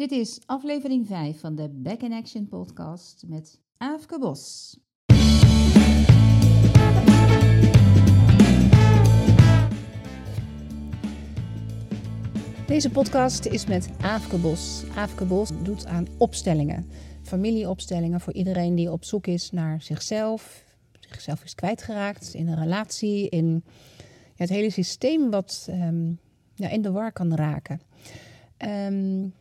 Dit is aflevering 5 van de Back in Action podcast met Aafke Bos. Deze podcast is met Aafke Bos. Aafke Bos doet aan opstellingen. Familieopstellingen voor iedereen die op zoek is naar zichzelf. Zichzelf is kwijtgeraakt in een relatie, in het hele systeem wat ja, in de war kan raken. Um,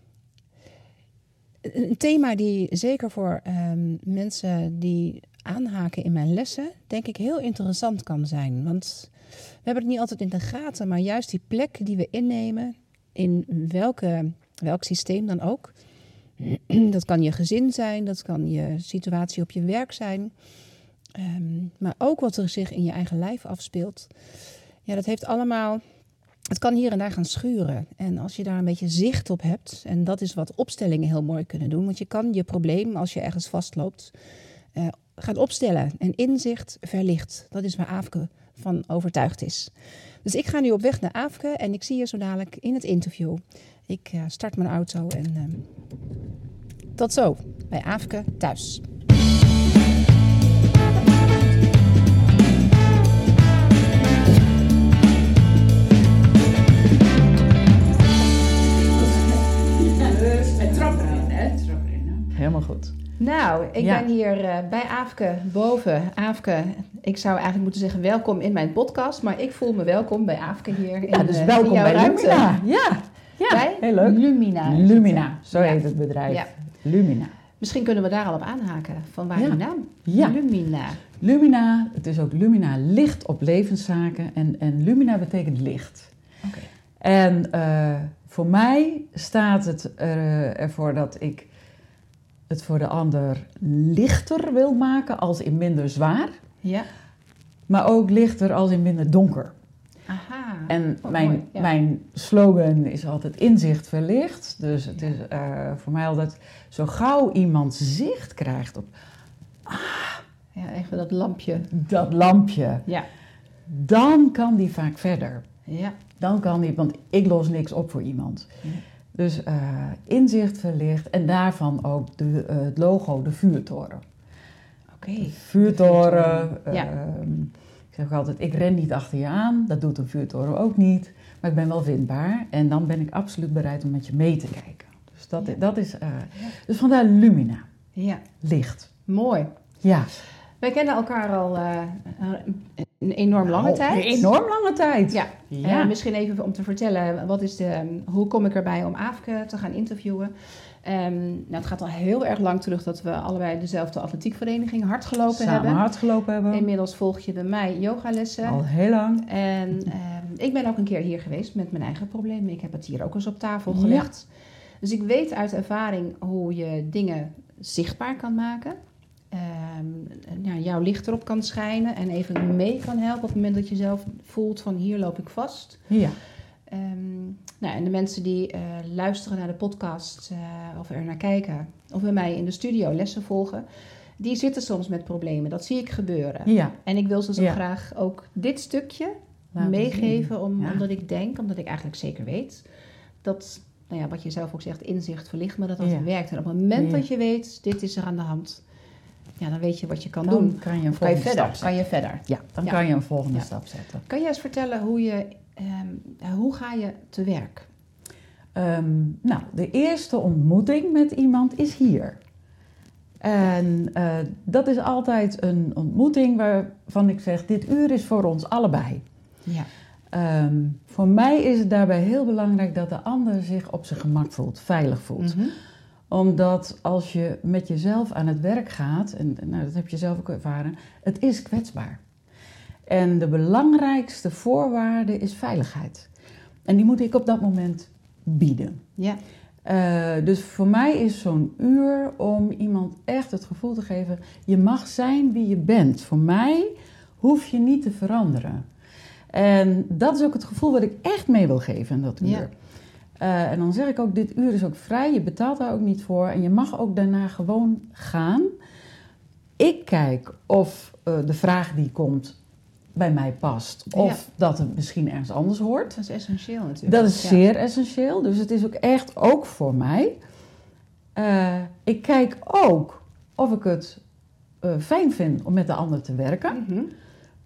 een thema die zeker voor um, mensen die aanhaken in mijn lessen, denk ik heel interessant kan zijn. Want we hebben het niet altijd in de gaten, maar juist die plek die we innemen, in welke, welk systeem dan ook. Dat kan je gezin zijn, dat kan je situatie op je werk zijn. Um, maar ook wat er zich in je eigen lijf afspeelt. Ja, dat heeft allemaal het kan hier en daar gaan schuren. En als je daar een beetje zicht op hebt, en dat is wat opstellingen heel mooi kunnen doen, want je kan je probleem, als je ergens vastloopt, uh, gaan opstellen. En inzicht verlicht. Dat is waar Aafke van overtuigd is. Dus ik ga nu op weg naar Aafke en ik zie je zo dadelijk in het interview. Ik uh, start mijn auto en uh, tot zo bij Aafke thuis. Helemaal goed. Nou, ik ja. ben hier uh, bij Aafke boven. Aafke, ik zou eigenlijk moeten zeggen welkom in mijn podcast, maar ik voel me welkom bij Aafke hier in, ja, dus welkom bij ruimte. Lumina. Ja, ja. Bij heel leuk. Lumina. Lumina, zo heet het bedrijf. Ja. Lumina. Misschien kunnen we daar al op aanhaken. Van waar die naam? Ja. Lumina. Lumina, het is ook Lumina, licht op levenszaken. En, en Lumina betekent licht. Oké. Okay. En uh, voor mij staat het uh, ervoor dat ik het voor de ander lichter wil maken als in minder zwaar. Ja. Maar ook lichter als in minder donker. Aha. En oh, mijn, mooi, ja. mijn slogan is altijd inzicht verlicht. Dus het Ja. is uh, voor mij altijd zo gauw iemand zicht krijgt op Ja, even dat lampje. dat lampje, Ja. dan kan die vaak verder. Ja. Dan kan die, want ik los niks op voor iemand. Ja. Dus uh, inzicht verlicht en daarvan ook de, uh, het logo, de vuurtoren. Oké. Vuurtoren. Ja. Uh, ik zeg ook altijd, ik ren niet achter je aan. Dat doet een vuurtoren ook niet. Maar ik ben wel vindbaar. En dan ben ik absoluut bereid om met je mee te kijken. Dus dat, Ja. dat is... Dus vandaar Lumina. Ja. Licht. Mooi. Ja. Wij kennen elkaar al uh, een enorm lange Oh, tijd. Een enorm lange tijd. Ja. Ja. Uh, misschien even om te vertellen, wat is de, hoe kom ik erbij om Aafke te gaan interviewen? Um, nou, het gaat al heel erg lang terug dat we allebei dezelfde atletiekvereniging hard gelopen Samen hebben. hard gelopen hebben. Inmiddels volg je bij mij yogalessen. Al heel lang. En um, ik ben ook een keer hier geweest met mijn eigen problemen. Ik heb het hier ook eens op tafel gelegd. Ja. Dus ik weet uit ervaring hoe je dingen zichtbaar kan maken. Um, nou, jouw licht erop kan schijnen en even mee kan helpen op het moment dat je zelf voelt van hier loop ik vast. Ja. Um, nou, en de mensen die uh, luisteren naar de podcast uh, of er naar kijken of bij mij in de studio lessen volgen, die zitten soms met problemen. Dat zie ik gebeuren. Ja. En ik wil ze zo Ja. graag ook dit stukje Laten meegeven, om, Ja. omdat ik denk, omdat ik eigenlijk zeker weet dat, nou ja, wat je zelf ook zegt, inzicht verlicht, maar dat dat Ja. werkt. En op het moment Ja. dat je weet, dit is er aan de hand, ja, dan weet je wat je kan Dan doen. kan je een Kan je volgende verder? zetten. Kan je verder? Ja, dan Ja. kan je een volgende Ja. stap zetten. Kan je eens vertellen hoe je, um, hoe ga je te werk? Um, nou, de eerste ontmoeting met iemand is hier. En uh, dat is altijd een ontmoeting waarvan ik zeg: dit uur is voor ons allebei. Ja. Um, voor mij is het daarbij heel belangrijk dat de ander zich op zijn gemak voelt, veilig voelt. Mm -hmm. Omdat als je met jezelf aan het werk gaat, en nou, dat heb je zelf ook ervaren, het is kwetsbaar. En de belangrijkste voorwaarde is veiligheid. En die moet ik op dat moment bieden. Ja. Uh, dus voor mij is zo'n uur om iemand echt het gevoel te geven: je mag zijn wie je bent. Voor mij hoef je niet te veranderen. En dat is ook het gevoel wat ik echt mee wil geven in dat uur. Ja. Uh, en dan zeg ik ook: dit uur is ook vrij, je betaalt daar ook niet voor en je mag ook daarna gewoon gaan. Ik kijk of uh, de vraag die komt bij mij past. Of Ja. dat het misschien ergens anders hoort. Dat is essentieel natuurlijk. Dat is Ja. zeer essentieel. Dus het is ook echt ook voor mij. Eh, ik kijk ook of ik het eh, fijn vind om met de ander te werken. Mhm.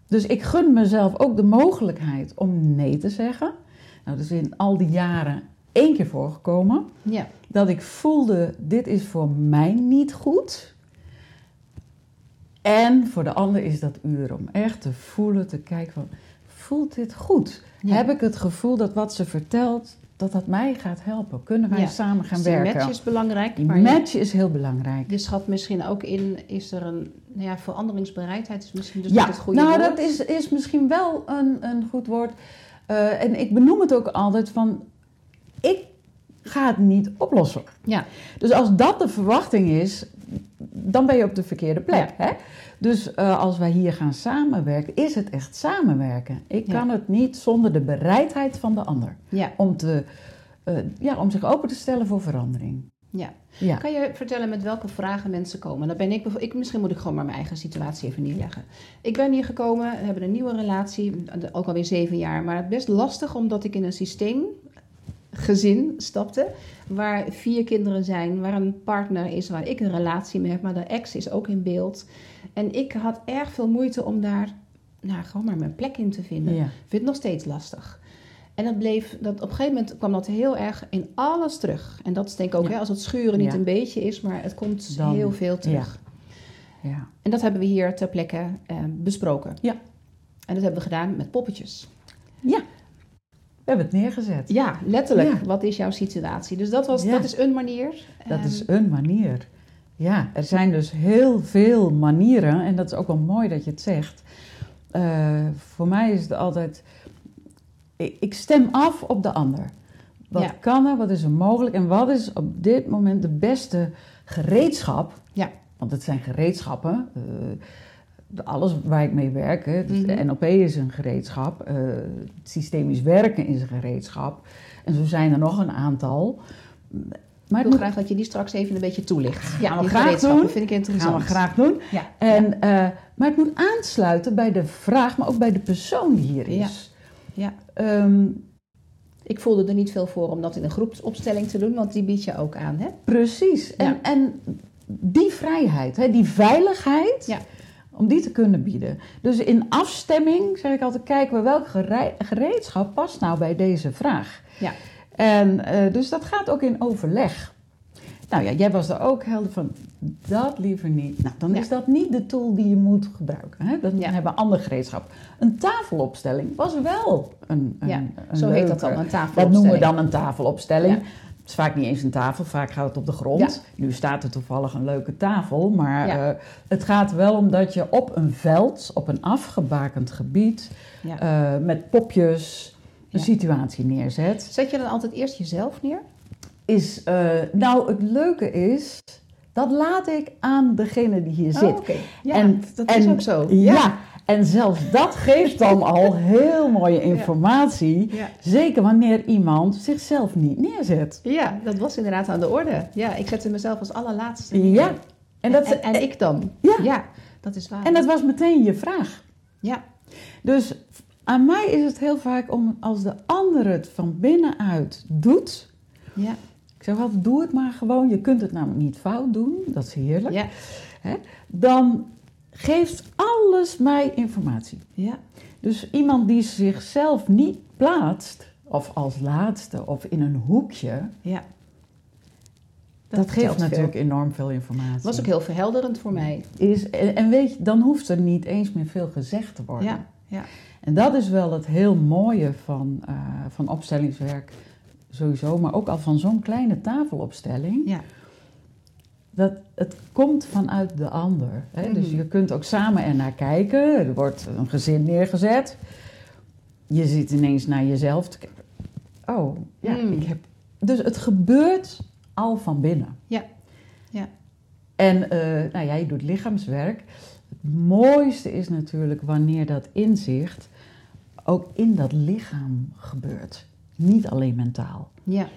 Dus ik gun mezelf ook de mogelijkheid om nee te zeggen. Nou, is in al die jaren één keer voorgekomen. Ja. Dat ik voelde, dit is voor mij niet goed. En voor de ander is dat uur om echt te voelen, te kijken van, voelt dit goed? Ja. Heb ik het gevoel dat wat ze vertelt, dat dat mij gaat helpen? Kunnen wij Ja. samen gaan Dus die werken? match is belangrijk. Die maar je- match is heel belangrijk. Je schat misschien ook in, is er een nou ja, veranderingsbereidheid, is misschien dus ja, het goede nou woord. dat is, is misschien wel een, een goed woord. Eh, en ik benoem het ook altijd van, ik ga het niet oplossen. Ja, Dus als dat de verwachting is, dan ben je op de verkeerde plek. Hè? Dus eh, als wij hier gaan samenwerken, is het echt samenwerken. Ik Ja. kan het niet zonder de bereidheid van de ander. ja, Om, te, eh, ja, om zich open te stellen voor verandering. ja. Ja. Kan je vertellen met welke vragen mensen komen? Dan ben ik, ik, misschien moet ik gewoon maar mijn eigen situatie even neerleggen. Ik ben hier gekomen, we hebben een nieuwe relatie, ook alweer zeven jaar, maar best lastig omdat ik in een systeem gezin stapte, waar vier kinderen zijn, waar een partner is, waar ik een relatie mee heb, maar de ex is ook in beeld. En ik had erg veel moeite om daar nou, gewoon maar mijn plek in te vinden. Ja. Ik vind het nog steeds lastig. En dat bleef, dat, op een gegeven moment kwam dat heel erg in alles terug. En dat is denk ik ook, Ja. hè, als het schuren niet Ja. een beetje is, maar het komt Dan- heel veel terug. Ja. En dat hebben we hier ter plekke eh, besproken. Ja. En dat hebben we gedaan met poppetjes. ja, we hebben het neergezet. Ja, letterlijk. Ja. Wat is jouw situatie? Dus dat, was, Ja. dat is een manier. Dat Ehm, is een manier. Ja, er zijn dus heel veel manieren. En dat is ook wel mooi dat je het zegt. Eh, voor mij is het altijd... Ik, ik stem af op de ander. Wat Ja. kan er, wat is er mogelijk... en wat is op dit moment de beste gereedschap... Ja. want het zijn gereedschappen... de- alles waar ik mee werk, hè, dus Mhm. de NLP is een gereedschap, eh, het systemisch werken is een gereedschap. En zo zijn er nog een aantal. Maar ik wil graag dat je die straks even een beetje toelicht. Gaan we die graag doen. vind ik interessant. gaan we graag doen. Ja. En, eh, maar het moet aansluiten bij de vraag, maar ook bij de persoon die hier Ja. is. Ja. Ehm, Ik voelde er niet veel voor om dat in een groepsopstelling te doen, want die bied je ook aan, hè? precies. En, Ja. en die vrijheid, hè, die veiligheid, Ja. Om die te kunnen bieden. Dus in afstemming zeg ik altijd, kijken we welk gereedschap past nou bij deze vraag. Ja. En eh, dus dat gaat ook in overleg. Nou ja, jij was er ook helder van, dat liever niet. Nou, dan Ja. is dat niet de tool die je moet gebruiken. Hè? Dan Ja. hebben we ander gereedschap. Een tafelopstelling was wel een, een, Ja, een Zo heet dat dan, een Dat tafelopstelling. noemen we dan een tafelopstelling. Het is vaak niet eens een tafel, vaak gaat het op de grond. Ja. Nu staat er toevallig een leuke tafel, maar Ja. eh, het gaat wel om dat je op een veld, op een afgebakend gebied, Ja. eh, met popjes een situatie neerzet. Zet je dan altijd eerst jezelf neer? Is, eh, nou, het leuke is, dat laat ik aan degene die hier zit. Oh, oké. Ja, En- dat en- is ook zo. Ja. En zelfs dat geeft dan al heel mooie informatie. Ja. Zeker wanneer iemand zichzelf niet neerzet. Ja, dat was inderdaad aan de orde. Ja, ik zette mezelf als allerlaatste neer. Ja, en dat, en, en ik dan? Ja. dat is waar. en dat was meteen je vraag. Ja, Dus aan mij is het heel vaak om als de ander het van binnenuit doet. ja, Ik zeg altijd, doe het maar gewoon. Je kunt het namelijk niet fout doen. Dat is heerlijk. ja, Dan geeft alles mij informatie. ja. Dus iemand die zichzelf niet plaatst, of als laatste, of in een hoekje, ja. dat, geeft natuurlijk veel. enorm veel informatie. Was ook heel verhelderend voor mij. Is, en, en weet je, dan hoeft er niet eens meer veel gezegd te worden. Ja, ja. En dat is wel het heel mooie van, eh, van opstellingswerk sowieso, maar ook al van zo'n kleine tafelopstelling. ja. Dat het komt vanuit de ander. Hè? Dus Mhm. je kunt ook samen ernaar kijken. Er wordt een gezin neergezet. Je zit ineens naar jezelf te. Oh, ja, Mm. ik heb... Dus het gebeurt al van binnen. Ja, ja. En eh, nou ja, je doet lichaamswerk. Het mooiste is natuurlijk wanneer dat inzicht ook in dat lichaam gebeurt. Niet alleen mentaal. Ja,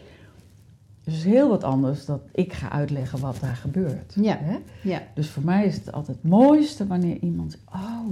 Dus heel wat anders dat ik ga uitleggen wat daar gebeurt. Ja. Hè? ja. Dus voor mij is het altijd het mooiste wanneer iemand zegt, oh,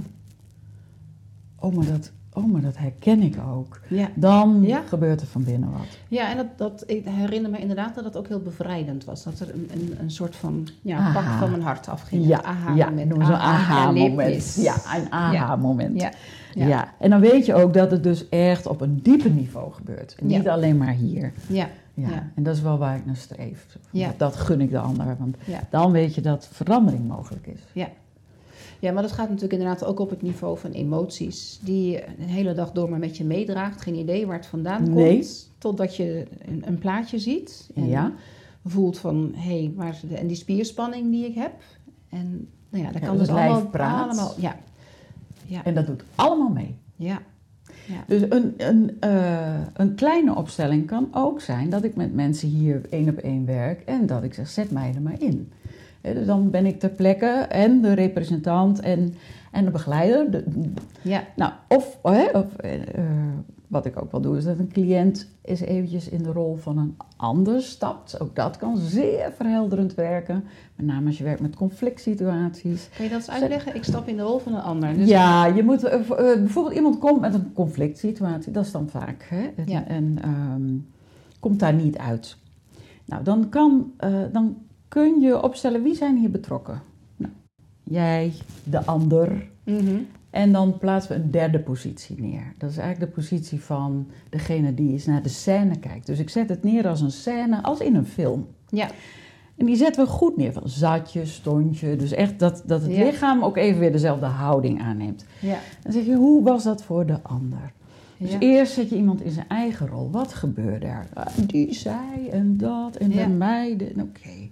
oh, maar dat, oh, maar dat herken ik ook. Ja. Dan Ja. gebeurt er van binnen wat. Ja, en dat, dat, ik herinner me inderdaad dat het ook heel bevrijdend was. Dat er een, een, een soort van ja, pak van mijn hart afging. Ja, Een aha ja aha-moment. Ja, een aha-moment. Ja. Ja. Ja. en dan weet je ook dat het dus echt op een dieper niveau gebeurt. En niet alleen maar hier. Ja. Ja. Ja. En dat is wel waar ik naar streef. Ja. Dat, gun ik de ander. Want Ja. dan weet je dat verandering mogelijk is. Ja. ja, maar dat gaat natuurlijk inderdaad ook op het niveau van emoties. Die je een hele dag door maar met je meedraagt. Geen idee waar het vandaan komt. Nee. Totdat je een, een plaatje ziet. En Ja. voelt van, hé, hey, waar is de, en die spierspanning die ik heb. En nou ja, dat Ja, kan dus dus het lijf allemaal, praat. allemaal... Ja. Ja. En dat doet allemaal mee. Ja. Ja. Dus een, een, eh, een kleine opstelling kan ook zijn dat ik met mensen hier één op één werk en dat ik zeg, zet mij er maar in. Hè, dus dan ben ik ter plekke en de representant en, en de begeleider. De- Ja. nou, of, of eh, eh, wat ik ook wel doe, is dat een cliënt eens eventjes in de rol van een ander stapt. Ook dat kan zeer verhelderend werken. Met name als je werkt met conflict situaties. Kan je dat eens uitleggen? Ik stap in de rol van een ander. Dus ja, je moet eh, eh, bijvoorbeeld iemand komt met een conflict situatie, dat is dan vaak. Hè? En, Ja. en ehm, komt daar niet uit. Nou, dan, kan, eh, dan kun je opstellen wie zijn hier betrokken. Nou, jij, de ander. Mhm. En dan plaatsen we een derde positie neer. Dat is eigenlijk de positie van degene die eens naar de scène kijkt. Dus ik zet het neer als een scène, als in een film. Ja. En die zetten we goed neer, van zatje, stontje. Dus echt dat, dat het Ja. lichaam ook even weer dezelfde houding aanneemt. Ja. Dan zeg je, hoe was dat voor de ander? Dus Ja. eerst zet je iemand in zijn eigen rol. Wat gebeurde er? Ah, Die zei en dat en bij mij. Oké.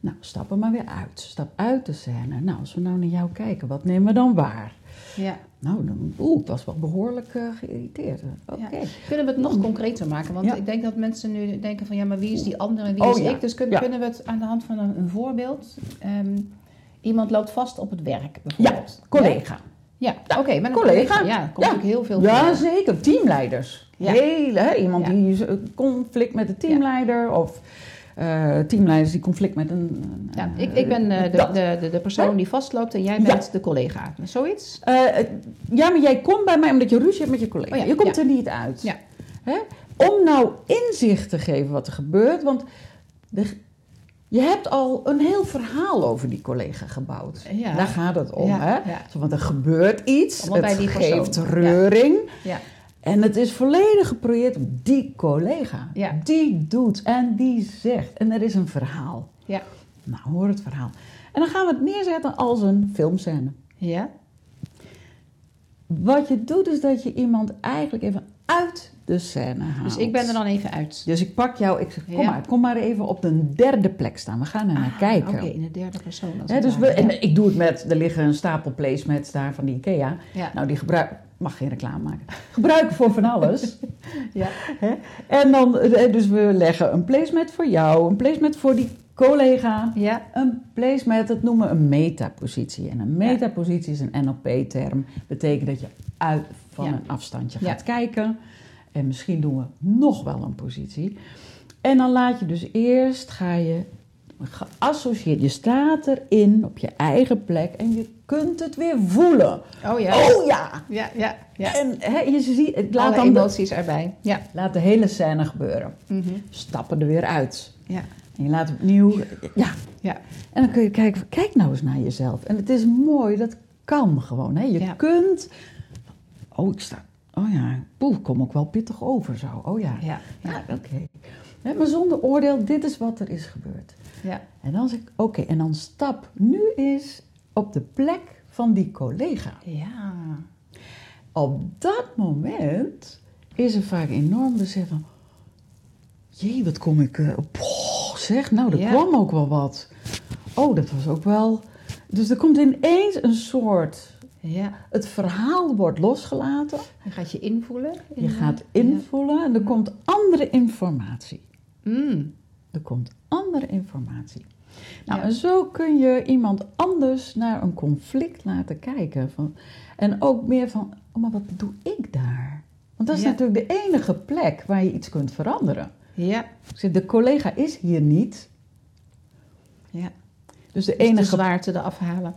Nou, stap er maar weer uit. Stap uit de scène. Nou, als we nou naar jou kijken, wat nemen we dan waar? Ja. Nou, dan, oeh, ik was wel behoorlijk eh, geïrriteerd. Oké. Ja. Kunnen we het nog concreter maken? Want Ja. ik denk dat mensen nu denken van ja, maar wie is die ander en wie Oh, is ja. ik? Dus kun- Ja. kunnen we het aan de hand van een, een voorbeeld... ehm, iemand loopt vast op het werk bijvoorbeeld. Collega. Ja, ja. oké. een collega. Ja, komt Ja. natuurlijk heel veel Ja, voor. zeker. Teamleiders. Ja. Hele, hè, iemand Ja. die een conflict met de teamleider of eh, teamleiders die conflict met een... Ja, eh, ik, ik ben eh, de, de, de, de persoon die vastloopt en jij Ja. bent de collega. Zoiets? Ja, maar jij komt bij mij omdat je ruzie hebt met je collega. Oh ja, je komt ja. er niet uit. Ja. Hè? Om nou inzicht te geven wat er gebeurt, want de, je hebt al een heel verhaal over die collega gebouwd. Ja. Daar gaat het om. Ja, Hè? ja. Want er gebeurt iets, Allemaal het geeft reuring. En het is volledig geprojecteerd op die collega. Ja. Die doet en die zegt. En er is een verhaal. Ja. Nou, hoor het verhaal. En dan gaan we het neerzetten als een filmscène. Ja? Wat je doet is dat je iemand eigenlijk even uit de scène haalt. Dus ik ben er dan even uit. Dus ik pak jou, ik zeg, kom Ja. maar, kom maar even op de derde plek staan. We gaan er naar Ah, kijken. Oké, in de derde persoon. als dus we, en ik doe het met, er liggen een stapel placemats daar van de IKEA. Ja. Nou, die gebruik, mag geen reclame maken. Gebruiken voor van alles. Ja. Hè? En dan, eh, dus we leggen een placemat voor jou, een placemat voor die collega. Ja. Een placemat, dat noemen we een metapositie. En een metapositie is een NLP-term. Betekent dat je uit van Ja. een afstandje Ja. gaat kijken. En misschien doen we nog wel een positie. En dan laat je dus eerst, ga je geassocieerd. Je staat erin op je eigen plek en je kunt het weer voelen. Oh ja. Oh ja! Ja, ja, ja. En hè, je ziet, laat Alle dan de, emoties erbij. Ja. laat de hele scène gebeuren. Mhm. Stappen er weer uit. Ja. En je laat opnieuw, ja, Ja. En dan kun je kijken, kijk nou eens naar jezelf. En het is mooi, dat kan gewoon. Hè? Je Ja. kunt, oh ik sta, oh ja, poeh, kom ook wel pittig over zo. Oh ja, Ja. ja, oké. Maar zonder oordeel, dit is wat er is gebeurd. Ja. En dan zeg ik, oké, en dan stap nu eens op de plek van die collega. Ja. Op dat moment is er vaak enorm besef van... Jee, wat kom ik... poh, zeg, nou, er Ja. kwam ook wel wat. Oh, dat was ook wel... Dus er komt ineens een soort... Ja. Het verhaal wordt losgelaten. Je gaat je invoelen. in Je gaat invullen en er komt andere informatie. Mm. Er komt andere informatie. Nou, Ja. en zo kun je iemand anders naar een conflict laten kijken. Van, en ook meer van, oh, maar wat doe ik daar? Want dat is Ja. natuurlijk de enige plek waar je iets kunt veranderen. Ja. Zeg, De collega is hier niet. Ja. Dus de Dus de enige... zwaarte eraf halen.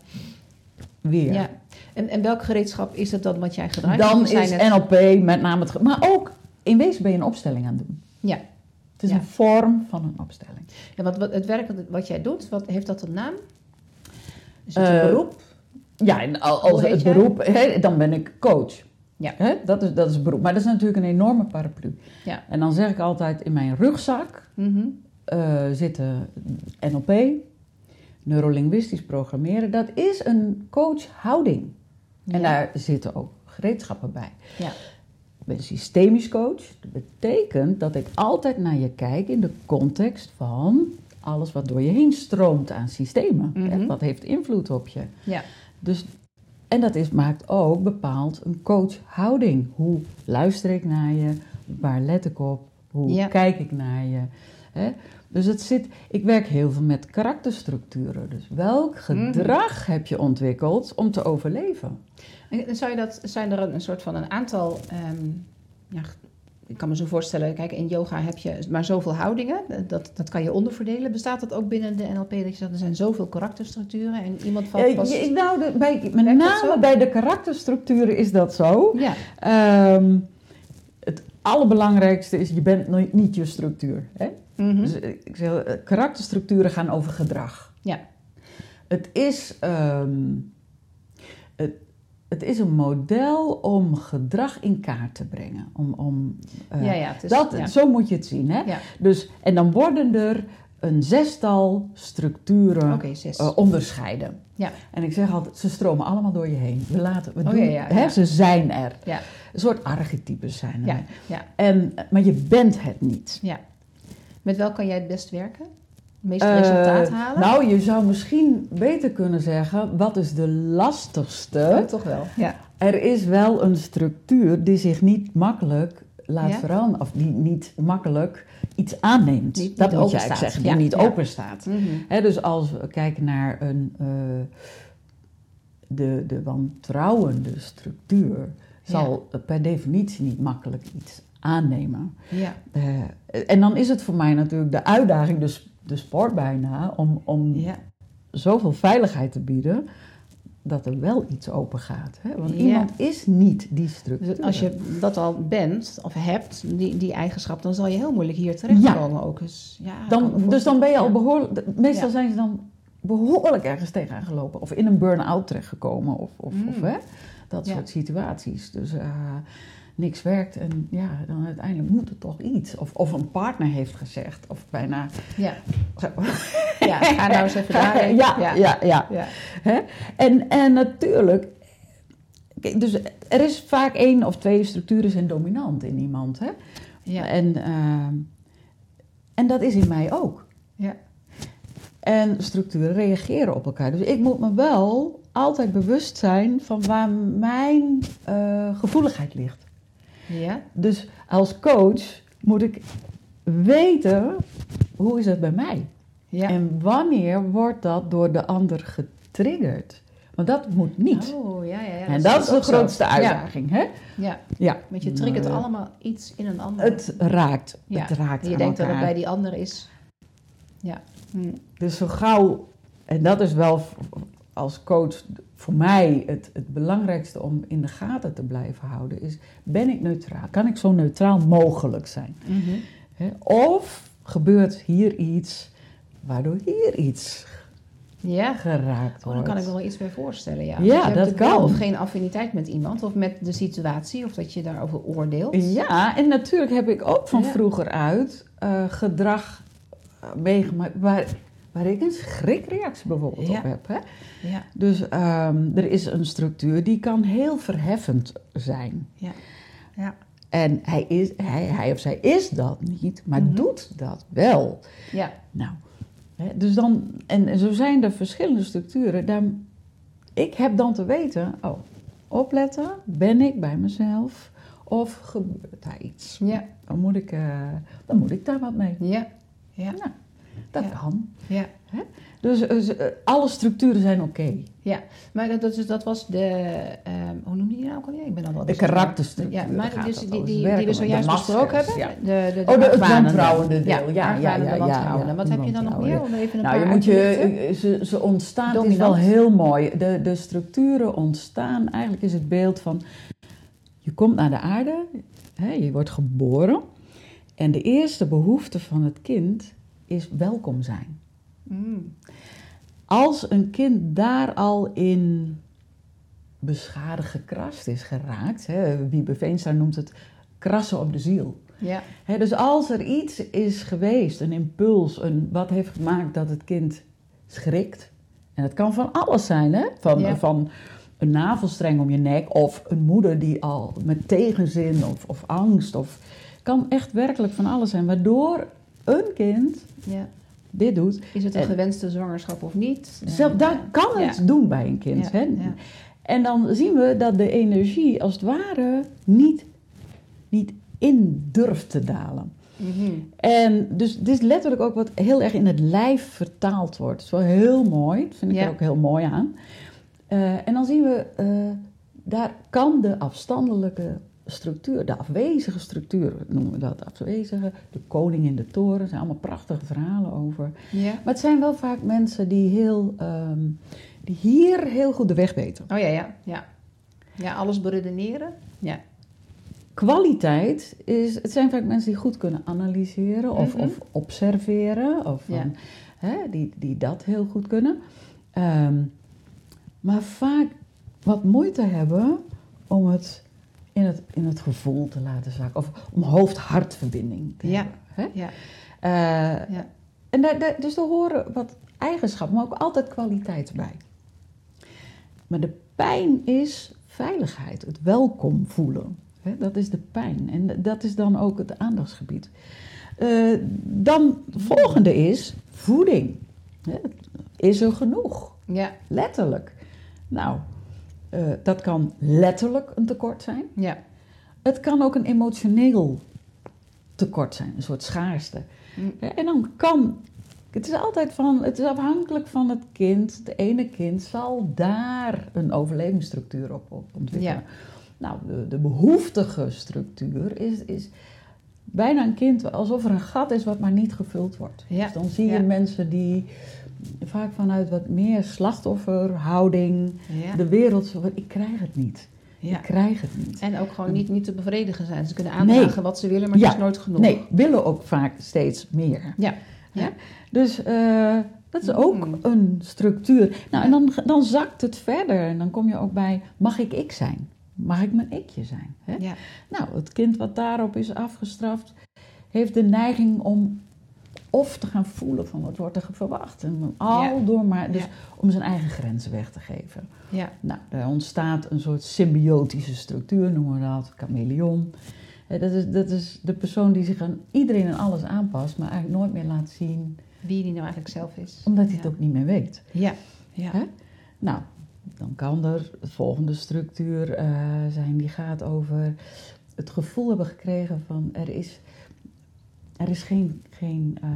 weer. Ja. En, en welk gereedschap is het dan wat jij gebruikt? Dan is net- NLP met name het... Maar ook, in wezen ben je een opstelling aan het doen. Ja. Het is Ja. een vorm van een opstelling. Ja, wat, wat, het werk wat, jij doet, wat, heeft dat een naam? Is het een Eh, beroep? Ja, en als het jij? beroep, dan ben ik coach. Ja. Dat, is, dat is beroep. Maar dat is natuurlijk een enorme paraplu. Ja. En dan zeg ik altijd, in mijn rugzak Mhm. eh, zitten NLP, neurolinguistisch programmeren. Dat is een coachhouding. En Ja. daar zitten ook gereedschappen bij. Ja. Ik ben systemisch coach. Dat betekent dat ik altijd naar je kijk in de context van alles wat door je heen stroomt aan systemen. Hè, Mhm. Wat heeft invloed op je? Ja. Dus, en dat is, maakt ook bepaald een coachhouding. Hoe luister ik naar je? Waar let ik op? Hoe Ja. kijk ik naar je? Hè? Dus het zit, ik werk heel veel met karakterstructuren. Dus welk Mhm. gedrag heb je ontwikkeld om te overleven? En zou je dat, zijn er een, een soort van een aantal... ehm, ja, ik kan me zo voorstellen, kijk, in yoga heb je maar zoveel houdingen. Dat, dat kan je onderverdelen. Bestaat dat ook binnen de NLP? Dat je zegt, er zijn zoveel karakterstructuren en iemand valt Eh, pas... nou, de, bij, met name bij de karakterstructuren is dat zo. Ja, Ehm, het allerbelangrijkste is, je bent nooit niet je structuur. Hè? Mhm. Dus eh, ik zeg, eh, karakterstructuren gaan over gedrag. Ja. Het is, ehm, het, het is een model om gedrag in kaart te brengen. Om, om, eh, ja, ja, het is, dat, ja. Zo moet je het zien. Hè? Ja. Dus, en dan worden er een zestal structuren zes. onderscheiden. Ja. En ik zeg altijd, ze stromen allemaal door je heen. We laten, we Oh, doen, ja, hè, ja. Ze zijn er. Ja. Een soort archetypes zijn er. Ja, ja, En, maar je bent het niet. ja. Met welk kan jij het best werken? Het meeste Eh, resultaat halen? Nou, je zou misschien beter kunnen zeggen, wat is de lastigste? Ja, toch wel. Ja. Er is wel een structuur die zich niet makkelijk laat Ja? veranderen. Of die niet makkelijk iets aanneemt. Niet- dat niet moet openstaat. eigenlijk zeggen, die Ja, niet ja. open staat. Mhm. Dus als we kijken naar een, eh, de, de wantrouwende structuur, zal per definitie niet makkelijk iets aannemen. Ja. Eh, en dan is het voor mij natuurlijk de uitdaging, dus de sport bijna, om, om Ja. zoveel veiligheid te bieden dat er wel iets open gaat. Hè? Want Ja. iemand is niet die structuur. Dus als je dat al bent of hebt, die, die eigenschap, dan zal je heel moeilijk hier terechtkomen ook. Dus, ja, dan, dus dan ben je al behoorlijk. Meestal zijn ze dan behoorlijk ergens tegenaan gelopen. Of in een burn-out terechtgekomen. Of, of, Mm. of hè? dat soort situaties. Dus eh, niks werkt. En ja, dan uiteindelijk moet er toch iets. Of, of een partner heeft gezegd. Of bijna. Ja. ja, ga nou eens even daarheen. ja, ja, ja, ja. ja. Hè? En, en natuurlijk, dus er is vaak één of twee structuren zijn dominant in iemand. Hè? Ja. En, ehm, en dat is in mij ook. Ja. En structuren reageren op elkaar. Dus ik moet me wel altijd bewust zijn van waar mijn eh, gevoeligheid ligt. Ja. Dus als coach moet ik weten hoe is het bij mij. Ja. En wanneer wordt dat door de ander getriggerd? Want dat moet niet. Oh, ja, ja, ja. en dat is de zo. grootste uitdaging. Hè? Ja, ja. Want je triggert allemaal iets in een ander. Het raakt. ja. Het raakt En je denkt dat het bij die ander is. Ja. Hm. Dus zo gauw, en dat is wel als coach voor mij het, het belangrijkste om in de gaten te blijven houden, is ben ik neutraal? Kan ik zo neutraal mogelijk zijn? Mhm. Of gebeurt hier iets waardoor hier iets Ja. geraakt Oh, wordt? dan kan ik me wel iets bij voorstellen, ja. Ja, dat kan. Of geen affiniteit met iemand, of met de situatie, of dat je daarover oordeelt. Ja, en natuurlijk heb ik ook van Ja. vroeger uit eh, gedrag eh, meegemaakt waar, waar ik een schrikreactie bijvoorbeeld Ja. op heb. Hè? Ja. Dus ehm, er is een structuur die kan heel verheffend zijn. Ja. Ja. En hij, is, hij, hij of zij is dat niet, maar Mhm. doet dat wel. Ja. Nou, hè, dus dan, en, en zo zijn er verschillende structuren. Daar, ik heb dan te weten, oh, opletten, ben ik bij mezelf of gebeurt daar iets? Ja. Dan moet ik, eh, dan moet ik daar wat mee. Ja. Ja. Nou, Dat Ja. kan. Ja. Dus eh, z- eh, alle structuren zijn oké. Ja, maar dat, dat, is- dat was de, ehm, hoe noemde je die nou ook alweer? Ik ben al wel De dus karakterstructuur. Ja, maar dus die, die, die we de zojuist besproken hebben. ja. De, de, Oh, de- het wantrouwende deel. Ja, Ja, ja, ja, Wat heb je dan nog meer? Om even een Nou, paar je moet je, eh, ze, ze ontstaan, het is Dominant. wel heel mooi. De, de structuren ontstaan, eigenlijk is het beeld van, je komt naar de aarde, hè, je wordt geboren. En de eerste behoefte van het kind is welkom zijn. Mm. Als een kind daar al in beschadigd gekrast is geraakt, hè, Wiebe Veenstra noemt het krassen op de ziel. Ja, Hè, dus als er iets is geweest, een impuls, een, wat heeft gemaakt dat het kind schrikt. En het kan van alles zijn, hè? Van, Ja. van een navelstreng om je nek of een moeder die al met tegenzin of, of angst. Of, kan echt werkelijk van alles zijn. Waardoor een kind ja. dit doet. Is het een En- gewenste zwangerschap of niet? Zelf, eh, kan het ja. doen bij een kind. Hè? ja. En dan zien we dat de energie als het ware niet, niet in durft te dalen. Mhm. En dus dit is letterlijk ook wat heel erg in het lijf vertaald wordt. Dat is wel heel mooi, dat vind ik er ook heel mooi aan. Eh, en dan zien we, eh, daar kan de afstandelijke structuur, de afwezige structuur noemen we dat, afwezige, de koning in de toren, er zijn allemaal prachtige verhalen over. Ja. Maar het zijn wel vaak mensen die, heel, ehm, die hier heel goed de weg weten. Oh ja, ja, ja. Ja, alles beredeneren. Ja. Kwaliteit is, het zijn vaak mensen die goed kunnen analyseren of, Mhm. of observeren, of Ja. van, hè, die, die dat heel goed kunnen. Ehm, maar vaak wat moeite hebben om het in het, in het gevoel te laten zakken, of om hoofd-hartverbinding te Ja. hebben. Hè? Ja. Eh, Ja. En daar, daar- dus horen wat eigenschappen, maar ook altijd kwaliteit bij. Maar de pijn is veiligheid, het welkom voelen. Hè, dat is de pijn. En dat is dan ook het aandachtsgebied. Eh, dan volgende is voeding. Hè, is er genoeg? Ja. Letterlijk. Nou, eh, dat kan letterlijk een tekort zijn. Ja. Het kan ook een emotioneel tekort zijn, een soort schaarste. Mm. Ja, En dan kan. Het is altijd van. Het is afhankelijk van het kind. Het ene kind zal daar een overlevingsstructuur op, op ontwikkelen. Ja. Nou, de, de behoeftige structuur is, is bijna een kind alsof er een gat is wat maar niet gevuld wordt. Ja. Dus dan zie je Ja. mensen die vaak vanuit wat meer slachtofferhouding Ja. de wereld ik krijg het niet. ja. Ik krijg het niet. En ook gewoon niet, niet te bevredigen zijn. Ze kunnen aandragen Nee. wat ze willen, maar Ja. het is nooit genoeg. Nee, willen ook vaak steeds meer. Ja. Ja. Dus eh, dat is ook Mm. een structuur. Nou, en dan, dan zakt het verder en dan kom je ook bij, mag ik ik zijn? Mag ik mijn ikje zijn? Hè? Ja. Nou, het kind wat daarop is afgestraft, heeft de neiging om of te gaan voelen van wat wordt er verwacht. En al door maar, dus om zijn eigen grenzen weg te geven. Ja. Nou, er ontstaat een soort symbiotische structuur, noemen we dat, chameleon. Hè, Dat is, dat is de persoon die zich aan iedereen en alles aanpast, maar eigenlijk nooit meer laat zien, Wie die nou eigenlijk zelf is. omdat hij het ook niet meer weet. Ja. Ja. Hè? Nou, dan kan er de volgende structuur eh, zijn die gaat over het gevoel hebben gekregen van er is, er is geen, geen eh,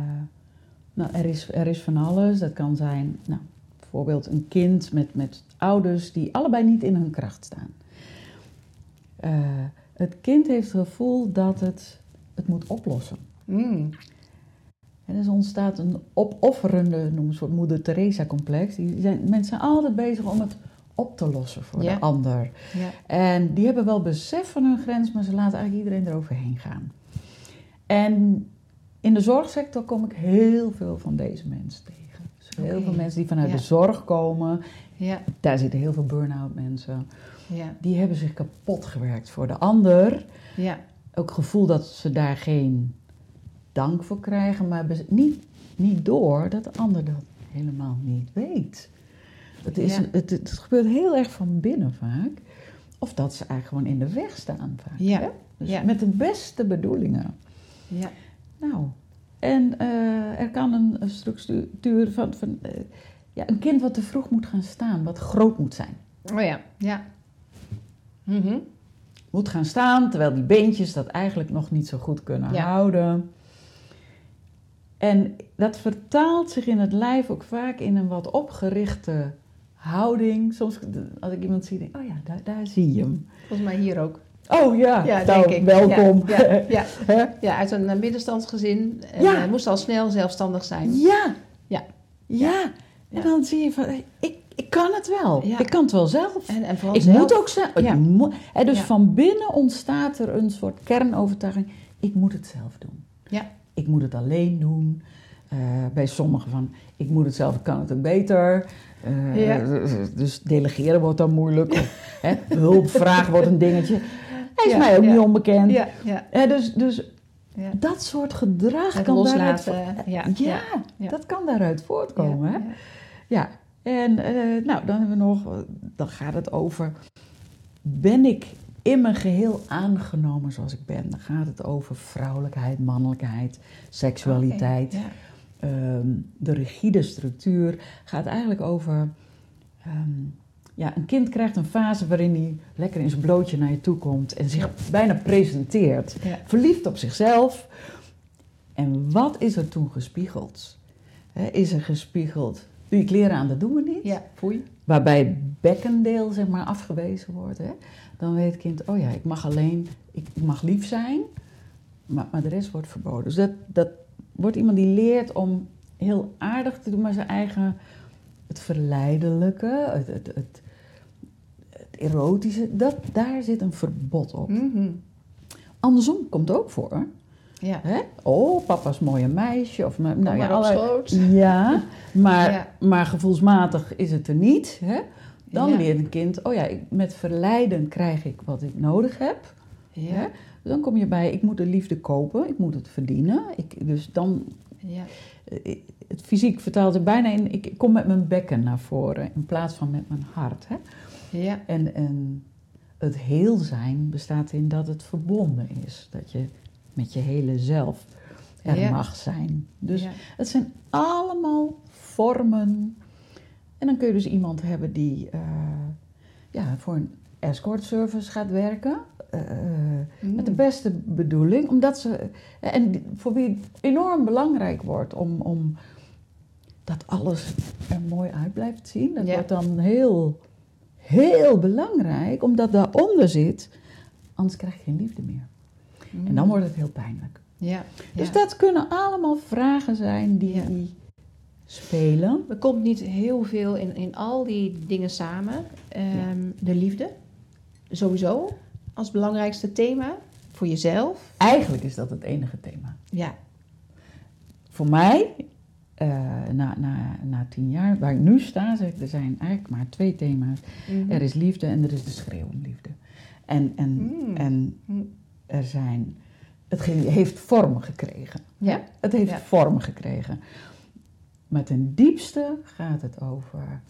nou, er is, er is van alles. Dat kan zijn, nou, bijvoorbeeld een kind met, met ouders die allebei niet in hun kracht staan. Eh, het kind heeft het gevoel dat het het moet oplossen. Mm. En dus ontstaat een opofferende, noem een soort moeder Teresa complex. Die zijn, mensen zijn altijd bezig om het op te lossen voor Ja. de ander. Ja. En die hebben wel besef van hun grens, maar ze laten eigenlijk iedereen eroverheen gaan. En in de zorgsector kom ik heel veel van deze mensen tegen. Dus heel veel mensen die vanuit Ja. de zorg komen. Ja. Daar zitten heel veel burn-out mensen. Ja. Die hebben zich kapot gewerkt voor de ander. Ja. Ook het gevoel dat ze daar geen dank voor krijgen, maar niet, niet door dat de ander dat helemaal niet weet. Het, is, Ja. het, het gebeurt heel erg van binnen vaak. Of dat ze eigenlijk gewoon in de weg staan vaak. Ja. hè? Dus Ja. met de beste bedoelingen. Ja. Nou, en eh, er kan een, structuur van, van eh, ja, een kind wat te vroeg moet gaan staan, wat groot moet zijn. Oh ja. Ja. Mhm. Moet gaan staan, terwijl die beentjes dat eigenlijk nog niet zo goed kunnen Ja. houden. En dat vertaalt zich in het lijf ook vaak in een wat opgerichte houding. Soms als ik iemand zie, denk ik, oh ja, daar, daar zie je hem. Volgens mij hier ook. Oh ja, Ja, nou, denk ik. welkom. Ja, ja, ja. Hè? Ja, uit een eh, middenstandsgezin. En Ja. hij moest al snel zelfstandig zijn. Ja. Ja. Ja. En dan zie je van, ik, ik kan het wel. Ik kan het wel zelf. En, en vooral Ik zelf. moet ook zelf. hè, dus van binnen ontstaat er een soort kernovertuiging. Ik moet het zelf doen. Ja. Ik moet het alleen doen. Eh, bij sommigen van, ik moet het zelf, ik kan het ook beter. Eh, Ja. Dus delegeren wordt dan moeilijk. Of, hè, hulp vragen wordt een dingetje. Hij is mij ook niet onbekend. Ja, dus, dus ja. dat soort gedrag Het kan daaruit, loslaten. Ja, ja, dat kan daaruit voortkomen. Ja, hè? ja. En eh, nou, dan hebben we nog, dan gaat het over, ben ik in mijn geheel aangenomen zoals ik ben? Dan gaat het over vrouwelijkheid, mannelijkheid, seksualiteit. Ja. Ehm, de rigide structuur gaat eigenlijk over, ehm, ja, een kind krijgt een fase waarin hij lekker in zijn blootje naar je toe komt en zich bijna presenteert. Ja. Verliefd op zichzelf. En wat is er toen gespiegeld? Is er gespiegeld, doe je kleren aan, dat doen we niet. Ja, foei. Waarbij het bekkendeel zeg maar afgewezen wordt. Hè? Dan weet het kind, oh ja, ik mag alleen, ik, ik mag lief zijn, maar, maar de rest wordt verboden. Dus dat, dat wordt iemand die leert om heel aardig te doen, maar zijn eigen, het verleidelijke, het, het, het erotische, dat, daar zit een verbod op. Mhm. Andersom komt ook voor. hè? Ja. Hè? Oh, papa's mooie meisje. Of, nou, ja, maar allerlei- schoot. ja, maar, Ja. maar gevoelsmatig is het er niet. Hè? Dan Ja. leert een kind, oh ja, met verleiden krijg ik wat ik nodig heb. Ja. Hè? Dan kom je bij, ik moet de liefde kopen, ik moet het verdienen. Ik, dus dan, Ja. eh, het fysiek vertaalt er bijna in, ik kom met mijn bekken naar voren in plaats van met mijn hart. Hè? Ja. En, en het heel zijn bestaat in dat het verbonden is. Dat je met je hele zelf er Ja. mag zijn. Dus ja. het zijn allemaal vormen. En dan kun je dus iemand hebben die eh, ja, voor een escort service gaat werken. eh, Met de Mm. beste bedoeling. Omdat ze, en voor wie het enorm belangrijk wordt om, om dat alles er mooi uit blijft zien. Dat Ja. wordt dan heel, heel belangrijk. Omdat daaronder zit, anders krijg je geen liefde meer. En dan wordt het heel pijnlijk. Ja. Dus ja. dat kunnen allemaal vragen zijn die Ja. spelen. Er komt niet heel veel in, in al die dingen samen. Ehm, De liefde, sowieso, als belangrijkste thema. Voor jezelf. Eigenlijk is dat het enige thema. Ja. Voor mij, eh, na, na, na tien jaar, waar ik nu sta, zeg ik, er zijn eigenlijk maar twee thema's. Mhm. Er is liefde en er is de schreeuw om liefde. En, en, Mm. en Mm. er zijn, het heeft vorm gekregen. Ja. Het heeft Ja. vorm gekregen. Maar ten diepste gaat het over,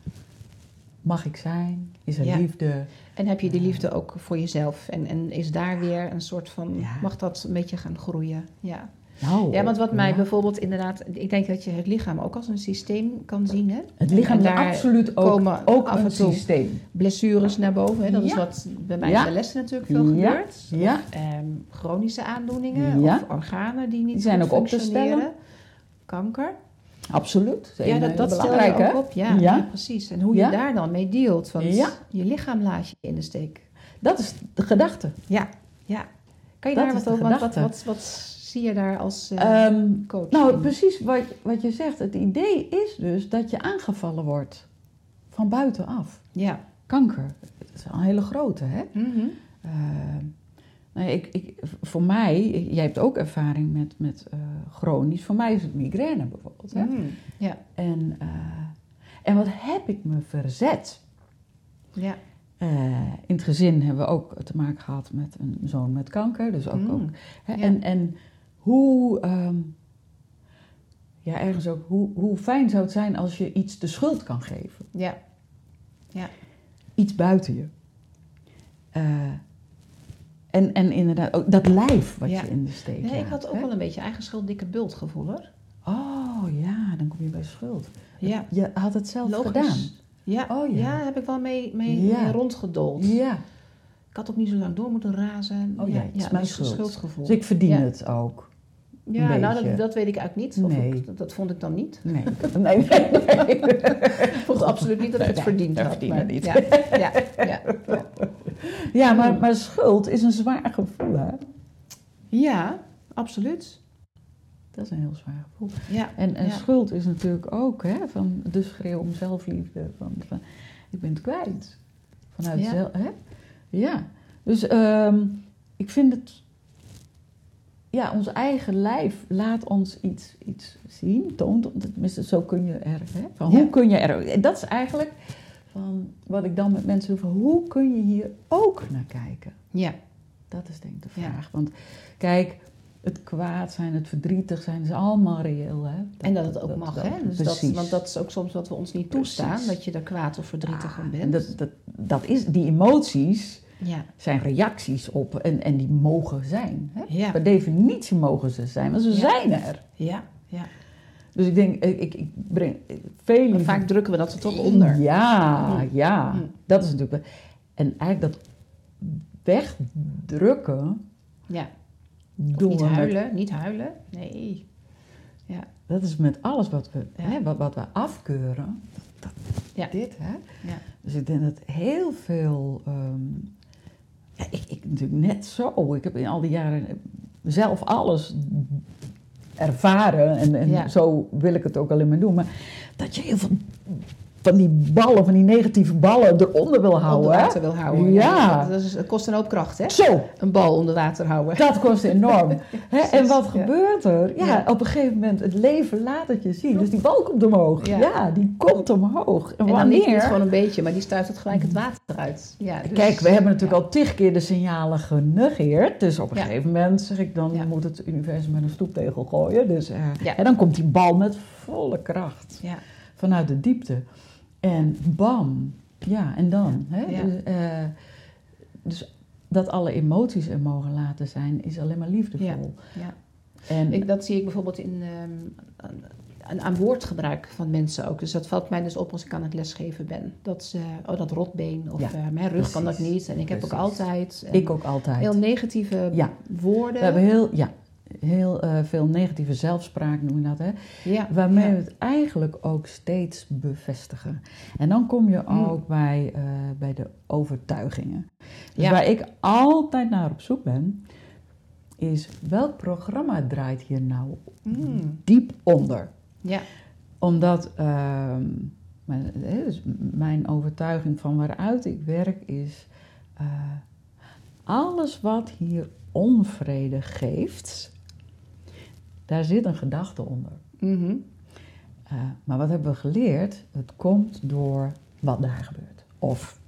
mag ik zijn? Is er Ja. liefde? En heb je die liefde ook voor jezelf? En, en is daar weer een soort van, Ja. mag dat een beetje gaan groeien? Ja, Nou, ja want wat mij ja. bijvoorbeeld inderdaad, ik denk dat je het lichaam ook als een systeem kan zien. Hè? Het lichaam En daar absoluut ook, komen ook af en toe systeem. blessures naar boven. Hè? Dat is wat bij mij in de lessen natuurlijk veel gebeurt. Ja. Of, ehm, chronische aandoeningen of organen die niet Die zijn ook op te stellen. Kanker. Absoluut. Ja, dat, dat stel je ook op. Ja, Ja. ja, precies. En hoe je Ja. daar dan mee dealt. Want je lichaam laat je in de steek. Dat is de gedachte. Ja, ja. Kan je Dat daar wat over? Wat, wat, wat zie je daar als eh, Ehm, coach? nou, in? precies wat, wat je zegt. Het idee is dus dat je aangevallen wordt van buitenaf. Ja. Kanker, dat is een hele grote, hè? Mhm. Ehm, nou, ik, ik, voor mij, jij hebt ook ervaring met, met eh, chronisch. Voor mij is het migraine bijvoorbeeld. Hè? Mhm. Ja. En, en wat heb ik me verzet? Ja. In het gezin hebben we ook te maken gehad met een zoon met kanker. Dus ook, Mm. ook hè, Ja. en, en hoe, ehm, ja, ergens ook, hoe, hoe fijn zou het zijn als je iets de schuld kan geven? Ja. Iets buiten je. Eh, en, en inderdaad, ook dat lijf wat Ja. je in de steek Nee, ik laat, had ook hè? wel een beetje eigen schuld, dikke bult gevoel hoor. Oh ja, dan kom je bij schuld. Ja. Je had het zelf Logisch. gedaan. Ja. Oh, ja. ja, heb ik wel mee, mee, Ja. mee rondgedold. Ja, Ik had ook niet zo lang door moeten razen. Oh ja, het is ja, mijn dus schuld. schuldgevoel. dus ik verdien Ja. het ook. Ja, nou, dat, dat weet ik eigenlijk niet. Of Nee. ik- dat, dat vond ik dan niet. Nee, nee, nee. nee. Ik vond absoluut niet dat ik het verdiend dat had. maar- niet. Ja, ja, ja, ja. Ja, maar, maar schuld is een zwaar gevoel, hè? ja, absoluut. Dat is een heel zwaar gevoel. Ja, En, en ja. schuld is natuurlijk ook, hè, van de schreeuw om zelfliefde. Van, van, ik ben het kwijt. Vanuit Ja. zelf, hè? Ja. Dus ehm, ik vind het... Ja, ons eigen lijf laat ons iets, iets zien, toont. Tenminste, zo kun je er... Hè, van, Ja. Hoe kun je er... En dat is eigenlijk van wat ik dan met mensen doe. Van, hoe kun je hier ook naar kijken? ja. Dat is denk ik de Ja. vraag. Want kijk, het kwaad zijn, het verdrietig zijn, is allemaal reëel. Hè? En dat het ook mag, hè? Dus dat, precies. want dat is ook soms wat we ons niet toestaan, Precies. dat je er kwaad of verdrietig Ah, van en bent. Dat, dat, dat is, die emoties Ja, zijn reacties op en, en die mogen zijn. Hè? ja, Per definitie mogen ze zijn, want ze Ja. zijn er. ja, ja. Dus ik denk, ik, ik, breng veel Maar vaak drukken we dat er toch onder. Ja, Mm. ja. Mm. Dat is natuurlijk... En eigenlijk dat wegdrukken Ja. Doen niet met huilen, niet huilen. Nee. Ja, Dat is met alles wat we, Ja. hè, wat, wat we afkeuren. Dat, Ja. Dit, hè? Ja. Dus ik denk dat heel veel... ehm, ja, ik, ik natuurlijk net zo. Ik heb in al die jaren zelf alles ervaren. En, en Ja. zo wil ik het ook alleen maar doen. Maar dat je heel veel van die ballen, van die negatieve ballen eronder wil houden. onder water wil houden. Ja. Dat, dat, is, dat kost een hoop kracht, hè? Zo, Een bal onder water houden. dat kost enorm. Hè, en wat ja. gebeurt er? Ja, Ja. op een gegeven moment, het leven laat het je zien. Dus die bal komt omhoog. Ja, die komt omhoog. En, En dan wanneer? niet gewoon een beetje, maar die stuit het gelijk het water uit. Ja, dus- Kijk, we hebben natuurlijk al tig keer de signalen genegeerd. Dus op een gegeven moment zeg ik dan, moet het universum met een stoeptegel gooien. Dus, eh. En dan komt die bal met volle kracht Ja, vanuit de diepte. En bam, ja, en dan. Hè? Ja. Dus, eh, dus dat alle emoties er mogen laten zijn, is alleen maar liefdevol. ja. En, Ik, dat zie ik bijvoorbeeld in, ehm, aan, aan woordgebruik van mensen ook. Dus dat valt mij dus op als ik aan het lesgeven ben. Dat ze, oh dat rotbeen of Ja, eh, mijn rug kan dat niet. En ik heb ook altijd ik ook altijd. heel negatieve Ja. woorden. We hebben heel, ja, heel eh, veel negatieve zelfspraak, noem je dat, hè? ja, Waarmee ja. we het eigenlijk ook steeds bevestigen. En dan kom je Mm. ook bij, eh, bij de overtuigingen. Dus Ja. waar ik altijd naar op zoek ben, is welk programma draait hier nou Mm, diep onder? ja, Omdat ehm, mijn, dus mijn overtuiging van waaruit ik werk is, eh, alles wat hier onvrede geeft, daar zit een gedachte onder. mhm, Uh, maar wat hebben we geleerd? Het komt door wat daar gebeurt. Of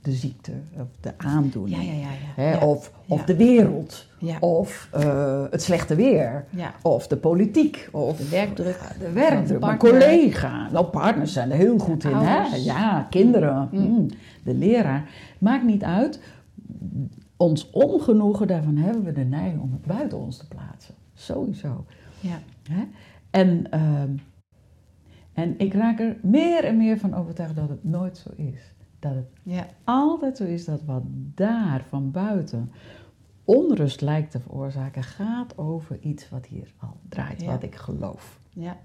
de ziekte, of de aandoening. ja, ja, ja. ja. Hè. Of, of de wereld. Of uh, het slechte weer. Of de politiek. Of De werkdruk. de werkdruk. Mijn collega. Nou, partners zijn er heel goed in. Hè? Ja, kinderen. Mm. Mm, De leraar. Maakt niet uit. Ons ongenoegen, daarvan hebben we de neiging om het buiten ons te plaatsen. Sowieso. Ja. Hè? En, ehm, en ik raak er meer en meer van overtuigd dat het nooit zo is. Dat het Ja. altijd zo is dat wat daar van buiten onrust lijkt te veroorzaken, gaat over iets wat hier al draait, Ja. wat ik geloof. Ja.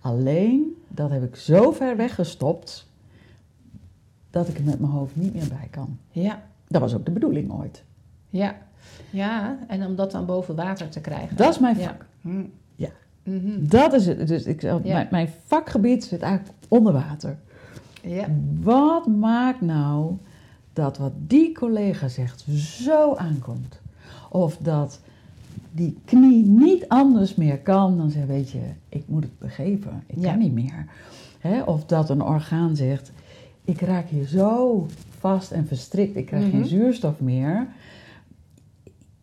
Alleen, dat heb ik zo ver weggestopt, dat ik er met mijn hoofd niet meer bij kan. Ja. Dat was ook de bedoeling ooit. Ja. Ja. En om dat dan boven water te krijgen. Dat is mijn Ja. vak. Hm. Ja. Mhm. Dat is het. Dus ik, Ja. mijn, mijn vakgebied zit eigenlijk onder water. Ja. Wat maakt nou dat wat die collega zegt zo aankomt? Of dat die knie niet anders meer kan dan zeggen, weet je, ik moet het begeven, ik Ja. kan niet meer. Hè? Of dat een orgaan zegt, ik raak hier zo vast en verstrikt, ik krijg Mhm. geen zuurstof meer.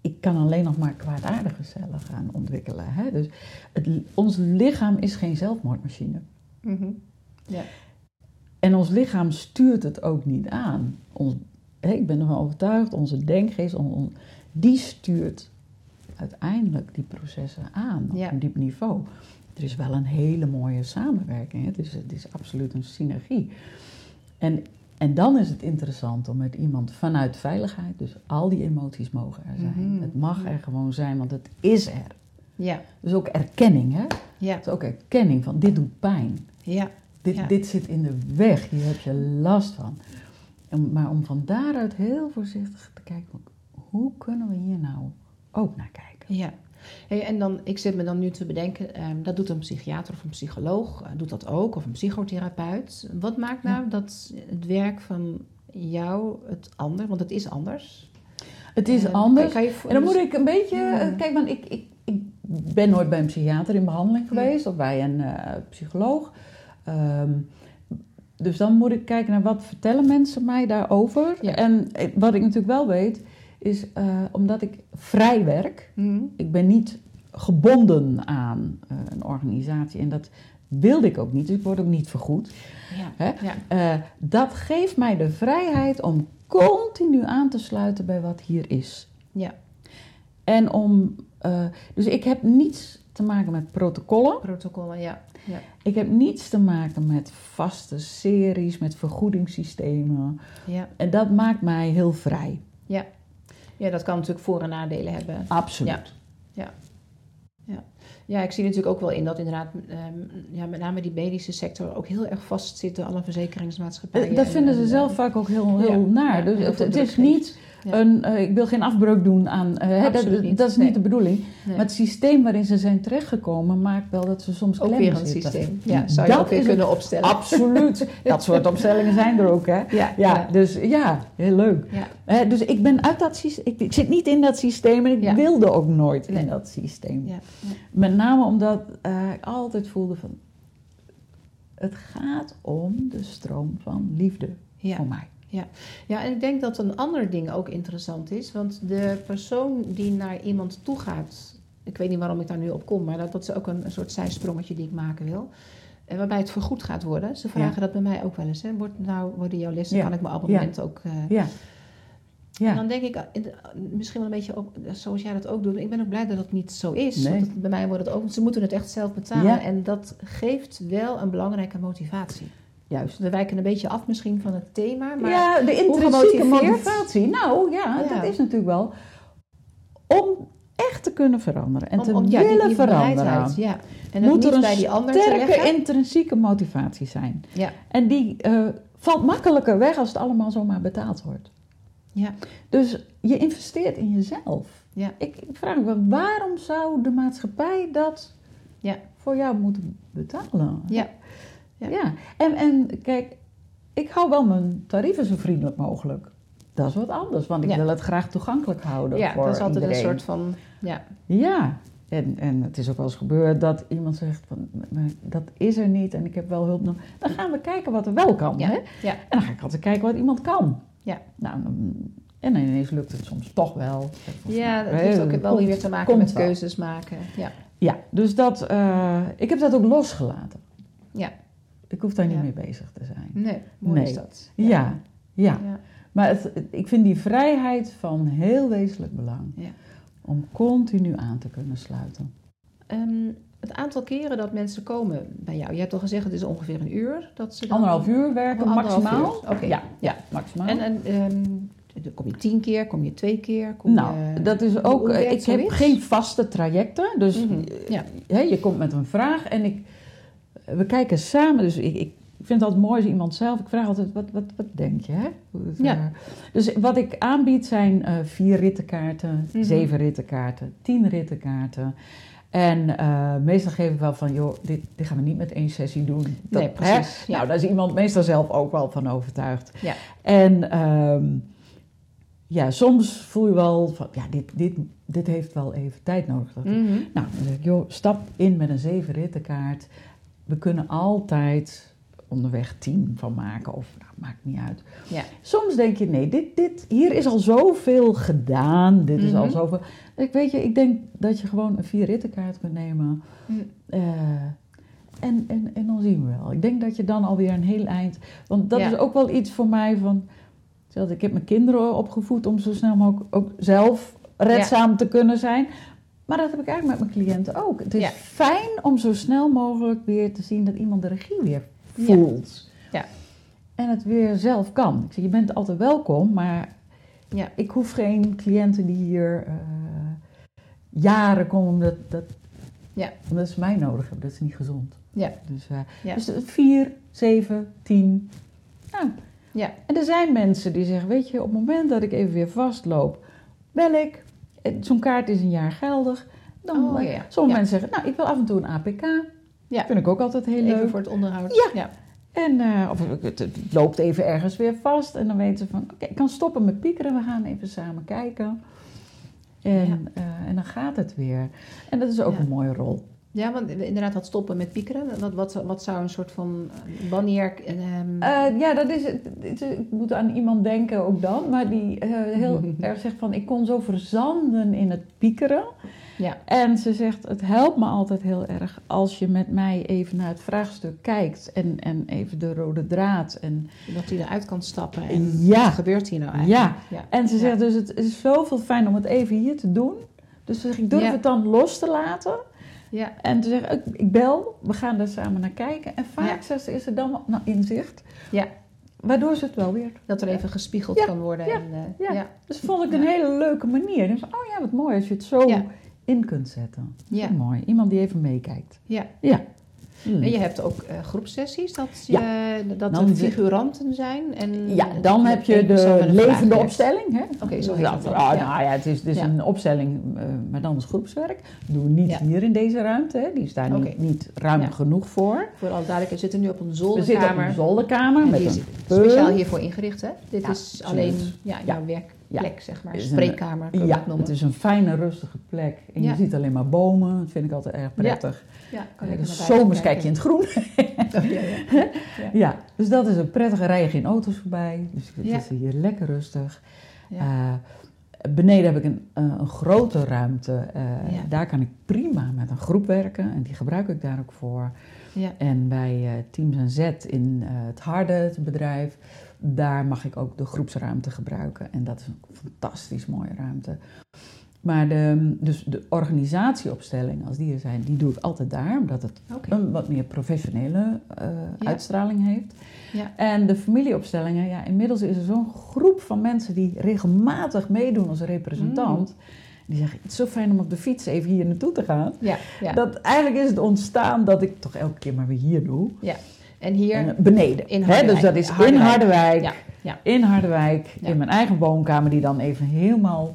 Ik kan alleen nog maar kwaadaardige cellen gaan ontwikkelen. Hè? Dus het, ons lichaam is geen zelfmoordmachine. Mhm. Ja. En ons lichaam stuurt het ook niet aan. Ons, hè, ik ben ervan overtuigd, onze denkgeest, on- on- die stuurt uiteindelijk die processen aan op een diep niveau. Er is wel een hele mooie samenwerking. hè. Het, is, het is absoluut een synergie. En, en dan is het interessant om met iemand vanuit veiligheid, dus al die emoties mogen er zijn. Mhm. Het mag er gewoon zijn, want het is er. Ja, Dus ook erkenning, hè? ja, Het is ook erkenning van dit doet pijn. ja, Dit, Ja. dit zit in de weg, hier heb je last van. En, maar om van daaruit heel voorzichtig te kijken, hoe kunnen we hier nou ook naar kijken? ja. Hey, en dan, ik zit me dan nu te bedenken, ehm, dat doet een psychiater of een psycholoog, eh, doet dat ook, of een psychotherapeut. Wat maakt nou dat het werk van jou het ander, want het is anders. Het is Eh, anders. En dan moet ik een beetje, Ja. eh, kijk, want ik, ik, ik ben nooit bij een psychiater in behandeling geweest of bij een eh, psycholoog. Ehm, dus dan moet ik kijken naar wat vertellen mensen mij daarover. En wat ik natuurlijk wel weet, is eh, omdat ik vrij werk, Mhm. ik ben niet gebonden aan eh, een organisatie en dat wilde ik ook niet, dus ik word ook niet vergoed. Ja, Hè? ja, Eh, dat geeft mij de vrijheid om continu aan te sluiten bij wat hier is. ja. En om, dus ik heb niets te maken met protocollen. protocollen, ja. ja. Ik heb niets te maken met vaste series, met vergoedingssystemen. Ja, En dat maakt mij heel vrij. ja. Ja, dat kan natuurlijk voor- en nadelen hebben. Absoluut. Ja, ik zie natuurlijk ook wel in dat inderdaad, ehm, ja, met name die medische sector ook heel erg vastzitten, alle verzekeringsmaatschappijen. Eh, Dat en- vinden ze en, zelf vaak ook heel, heel ja, naar. ja, dus het, is niet Ja. een, eh, ik wil geen afbreuk doen aan, eh, dat, dat is nee. niet de bedoeling. nee. Maar het systeem waarin ze zijn terechtgekomen maakt wel dat ze soms ook klem weer een zitten. systeem. Ja, zou je Dat ook weer kunnen opstellen. Absoluut. Dat soort opstellingen zijn er ook, hè? Ja, Ja, dus ja, heel leuk. Hè, dus ik ben uit dat systeem. Ik, ik zit niet in dat systeem en ik wilde ook nooit Nee. in dat systeem. Met name omdat eh, ik altijd voelde van. Het gaat om de stroom van liefde voor mij. Ja, en ik denk dat een ander ding ook interessant is. Want de persoon die naar iemand toe gaat. Ik weet niet waarom ik daar nu op kom, maar dat, dat is ook een, een soort zijsprongetje die ik maken wil. En waarbij het vergoed gaat worden. Ze vragen dat bij mij ook wel eens. Hè. Wordt, nou, worden jouw lessen, Ja. kan ik mijn abonnement ook... eh, Ja. En Ja. dan denk ik, eh, misschien wel een beetje ook, zoals jij dat ook doet. Ik ben ook blij dat het niet zo is. Nee. Want het- bij mij wordt het ook, ze moeten het echt zelf betalen. Ja. En dat geeft wel een belangrijke motivatie. Juist. We wijken een beetje af misschien van het thema. Maar ja, de intrinsieke motivatie. Nou ja, Ja. dat is natuurlijk wel om echt te kunnen veranderen en om- te om- ja, die- willen die veranderen. Ja. En het moet er een bij die ander sterke intrinsieke motivatie zijn. Ja. En die eh, valt makkelijker weg als het allemaal zomaar betaald wordt. Ja. Dus je investeert in jezelf. Ja. Ik, ik vraag me, waarom zou de maatschappij dat Ja. voor jou moeten betalen? Ja. Ja. Ja. En, en kijk, ik hou wel mijn tarieven zo vriendelijk mogelijk. Dat is wat anders, want ik Ja. wil het graag toegankelijk houden ja, voor dat is altijd iedereen. een soort van... Ja, Ja, en, en het is ook wel eens gebeurd dat iemand zegt van, "Maar dat is er niet en ik heb wel hulp nodig. Dan gaan we kijken wat er wel kan. Ja. Hè? Ja. En dan ga ik altijd kijken wat iemand kan. Ja. Nou, en ineens lukt het soms toch wel. ja dat heeft ook wel komt- weer te maken met wel. keuzes maken. Ja. Ja, dus dat, eh, ik heb dat ook losgelaten. Ja. Ik hoef daar niet mee bezig te zijn. Nee, mooi Nee. is dat. Ja, ja. Maar het, ik vind die vrijheid van heel wezenlijk belang. Ja. Om continu aan te kunnen sluiten. Ehm, het aantal keren dat mensen komen bij jou. Je hebt al gezegd, het is ongeveer een uur. Dat ze dan... Anderhalf uur werken Oh, anderhalf maximaal. Oké. Ja, Ja. maximaal. En, en ehm, dan kom je tien keer, kom je twee keer? Kom nou, je... dat is ook. eh, Ik heb geen vaste trajecten. Dus Mhm, eh, ja. je komt met een vraag en ik, we kijken samen. Dus ik, ik vind het altijd mooi als iemand zelf. Ik vraag altijd: wat, wat, wat denk je? Hè? Ja. eh, dus wat ik aanbied zijn eh, vier rittenkaarten, Mhm. zeven rittenkaarten, tien rittenkaarten. En eh, meestal geef ik wel van, joh, dit, dit gaan we niet met één sessie doen. Dat, Nee, precies, ja. Nou, daar is iemand meestal zelf ook wel van overtuigd. Ja. En ehm, ja, soms voel je wel van, ja, dit, dit, dit heeft wel even tijd nodig. Dat- Mhm. Nou, dan zeg ik, joh, stap in met een zeven rittenkaart. We kunnen altijd onderweg tien van maken, of nou, maakt niet uit. Ja. Soms denk je, nee, dit, dit, hier is al zoveel gedaan. Dit is al Mhm. zoveel. Ik weet je, ik denk dat je gewoon een vier rittenkaart kunt nemen. Mhm. Eh, en, en, en dan zien we wel. Ik denk dat je dan alweer een heel eind. Want dat Ja. is ook wel iets voor mij van. Ik heb mijn kinderen opgevoed om zo snel mogelijk ook zelf redzaam te kunnen zijn. Maar dat heb ik eigenlijk met mijn cliënten ook. Het is Ja. fijn om zo snel mogelijk weer te zien dat iemand de regie weer Ja. voelt. Ja. En het weer zelf kan. Ik zeg, je bent altijd welkom, maar Ja. ik hoef geen cliënten die hier eh, jaren komen. Dat, dat, Ja. Omdat ze mij nodig hebben, dat is niet gezond. Ja. Dus, eh, Ja. dus 4, 7, 10. Nou, Ja. en er zijn mensen die zeggen, weet je, op het moment dat ik even weer vastloop, bel ik. Eh, Zo'n kaart is een jaar geldig. Dan, Oh, ja. Sommige mensen zeggen, nou, ik wil af en toe een APK. Ja. Vind ik ook altijd heel Even leuk. voor het onderhoud. Ja. En eh, of het, loopt even ergens weer vast. En dan weten ze van, oké, ik kan stoppen met piekeren. We gaan even samen kijken. En, eh, en dan gaat het weer. En dat is ook een mooie rol. Ja, want inderdaad dat stoppen met piekeren. Wat, wat, wat zou een soort van... eh, Wanneer... Eh, ja, dat is, het- ik moet aan iemand denken ook dan. Maar die eh, heel erg zegt van, ik kon zo verzanden in het piekeren. ja. En ze zegt, het helpt me altijd heel erg als je met mij even naar het vraagstuk kijkt. En, en even de rode draad. En, Dat hij eruit kan stappen. En Ja. wat gebeurt hier nou eigenlijk? Ja. en ze Ja. zegt dus, het is zoveel fijn om het even hier te doen. Dus ik durf Ja. het dan los te laten. Ja. En te zeggen, ik, ik bel, we gaan daar samen naar kijken. En vaak Ja. is er dan nou, inzicht. Ja. Waardoor ze het wel weer Dat er even gespiegeld Ja. kan worden. Ja. En, eh, Ja. Dus vond ik een hele leuke manier. Dus, oh ja, wat mooi als je het zo in kunt zetten. Ja. Mooi. Iemand die even meekijkt. Ja. Ja. En je hebt ook eh, groepsessies, dat, Ja. je, dat Dan er figuranten zijn. En Ja, dan heb je de een levende opstelling. Hè? Oké, zo Dus heet dan. ah, Ja. Nou ja, het is, Ja. een opstelling, eh, maar dan is groepswerk. Dat doen we niet hier in deze ruimte. Hè? Die is daar niet, niet ruim genoeg voor. Voor alle duidelijkheid, we zitten nu op een We zitten op zolderkamer. een zolderkamer En met die een is peul. speciaal hiervoor ingericht, hè? Dit is alleen ja, Ja. werkplek, zeg maar. Spreekkamer, Ja, het noemen. het is een fijne, rustige plek. En Ja. je ziet alleen maar bomen. Dat vind ik altijd erg prettig. ja, kan dus zomers kijk je in het groen. Oh, ja, ja. Ja, dus dat is een prettige. Rij geen auto's voorbij. Dus het is hier lekker rustig. Ja. Eh, beneden heb ik een, eh, een grote ruimte. Daar kan ik prima met een groep werken. En die gebruik ik daar ook voor. Ja. En bij eh, Teams en Z in het harde, het bedrijf, daar mag ik ook de groepsruimte gebruiken. En dat is een fantastisch mooie ruimte. Maar de, dus de organisatieopstelling, als die er zijn, die doe ik altijd daar. Omdat het een wat meer professionele eh, Ja. uitstraling heeft. Ja. En de familieopstellingen, ja, inmiddels is er zo'n groep van mensen die regelmatig meedoen als representant. Die zeggen, het is zo fijn om op de fiets even hier naartoe te gaan. Ja, ja. Dat eigenlijk is het ontstaan dat ik toch elke keer maar weer hier doe. En hier, En, beneden. In Hè, dus dat is in Harderwijk. Ja, ja. In Harderwijk. Ja. In mijn eigen woonkamer die dan even helemaal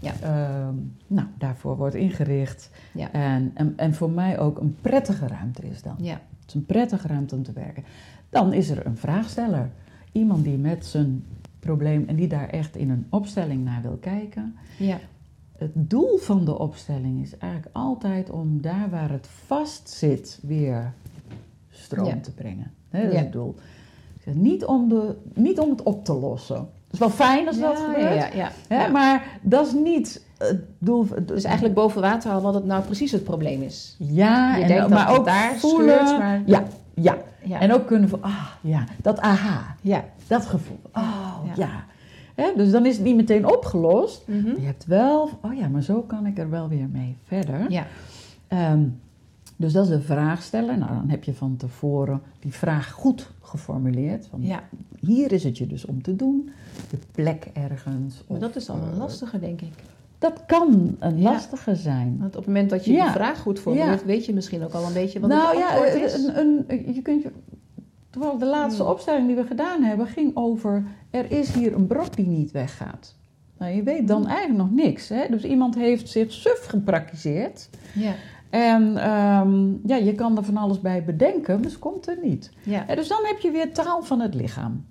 Ja. ehm, nou, daarvoor wordt ingericht. Ja. En, en, en voor mij ook een prettige ruimte is dan. ja, Het is een prettige ruimte om te werken. Dan is er een vraagsteller. Iemand die met zijn probleem en die daar echt in een opstelling naar wil kijken. ja, Het doel van de opstelling is eigenlijk altijd om daar waar het vast zit weer stroom Ja. te brengen. Dat is het doel. Ik zeg, niet, om de, niet om het op te lossen. Het is wel fijn als dat gebeurt, ja, ja, hè, ja. maar dat is niet het doel. Dus eigenlijk boven water halen wat het nou precies het probleem is. ja, je en, denkt maar ook daar voelen. scheurt, maar- Ja, ja. Ja, En ook kunnen van, ah ja, dat aha, ja. dat gevoel. Oh Ja. dus dan is het niet meteen opgelost. Mhm. Je hebt wel, oh ja, maar zo kan ik er wel weer mee verder. ja. Ehm, dus dat is de vraag stellen. Nou, dan heb je van tevoren die vraag goed geformuleerd. Van, ja. Hier is het je dus om te doen. De plek ergens. Maar dat is dan een eh, lastige, denk ik. Dat kan een Ja. lastige zijn. Want op het moment dat je Ja. die vraag goed formuleert, Ja. weet je misschien ook al een beetje wat nou het ja, antwoord is. een, een, je kunt je... Terwijl de laatste Hmm. opstelling die we gedaan hebben ging over... er is hier een brok die niet weggaat. Nou, je weet dan Hmm. eigenlijk nog niks. Hè? Dus iemand heeft zich suf gepraktiseerd. Ja, En ehm, ja, je kan er van alles bij bedenken, maar het komt er niet. ja, Ja, dus dan heb je weer taal van het lichaam.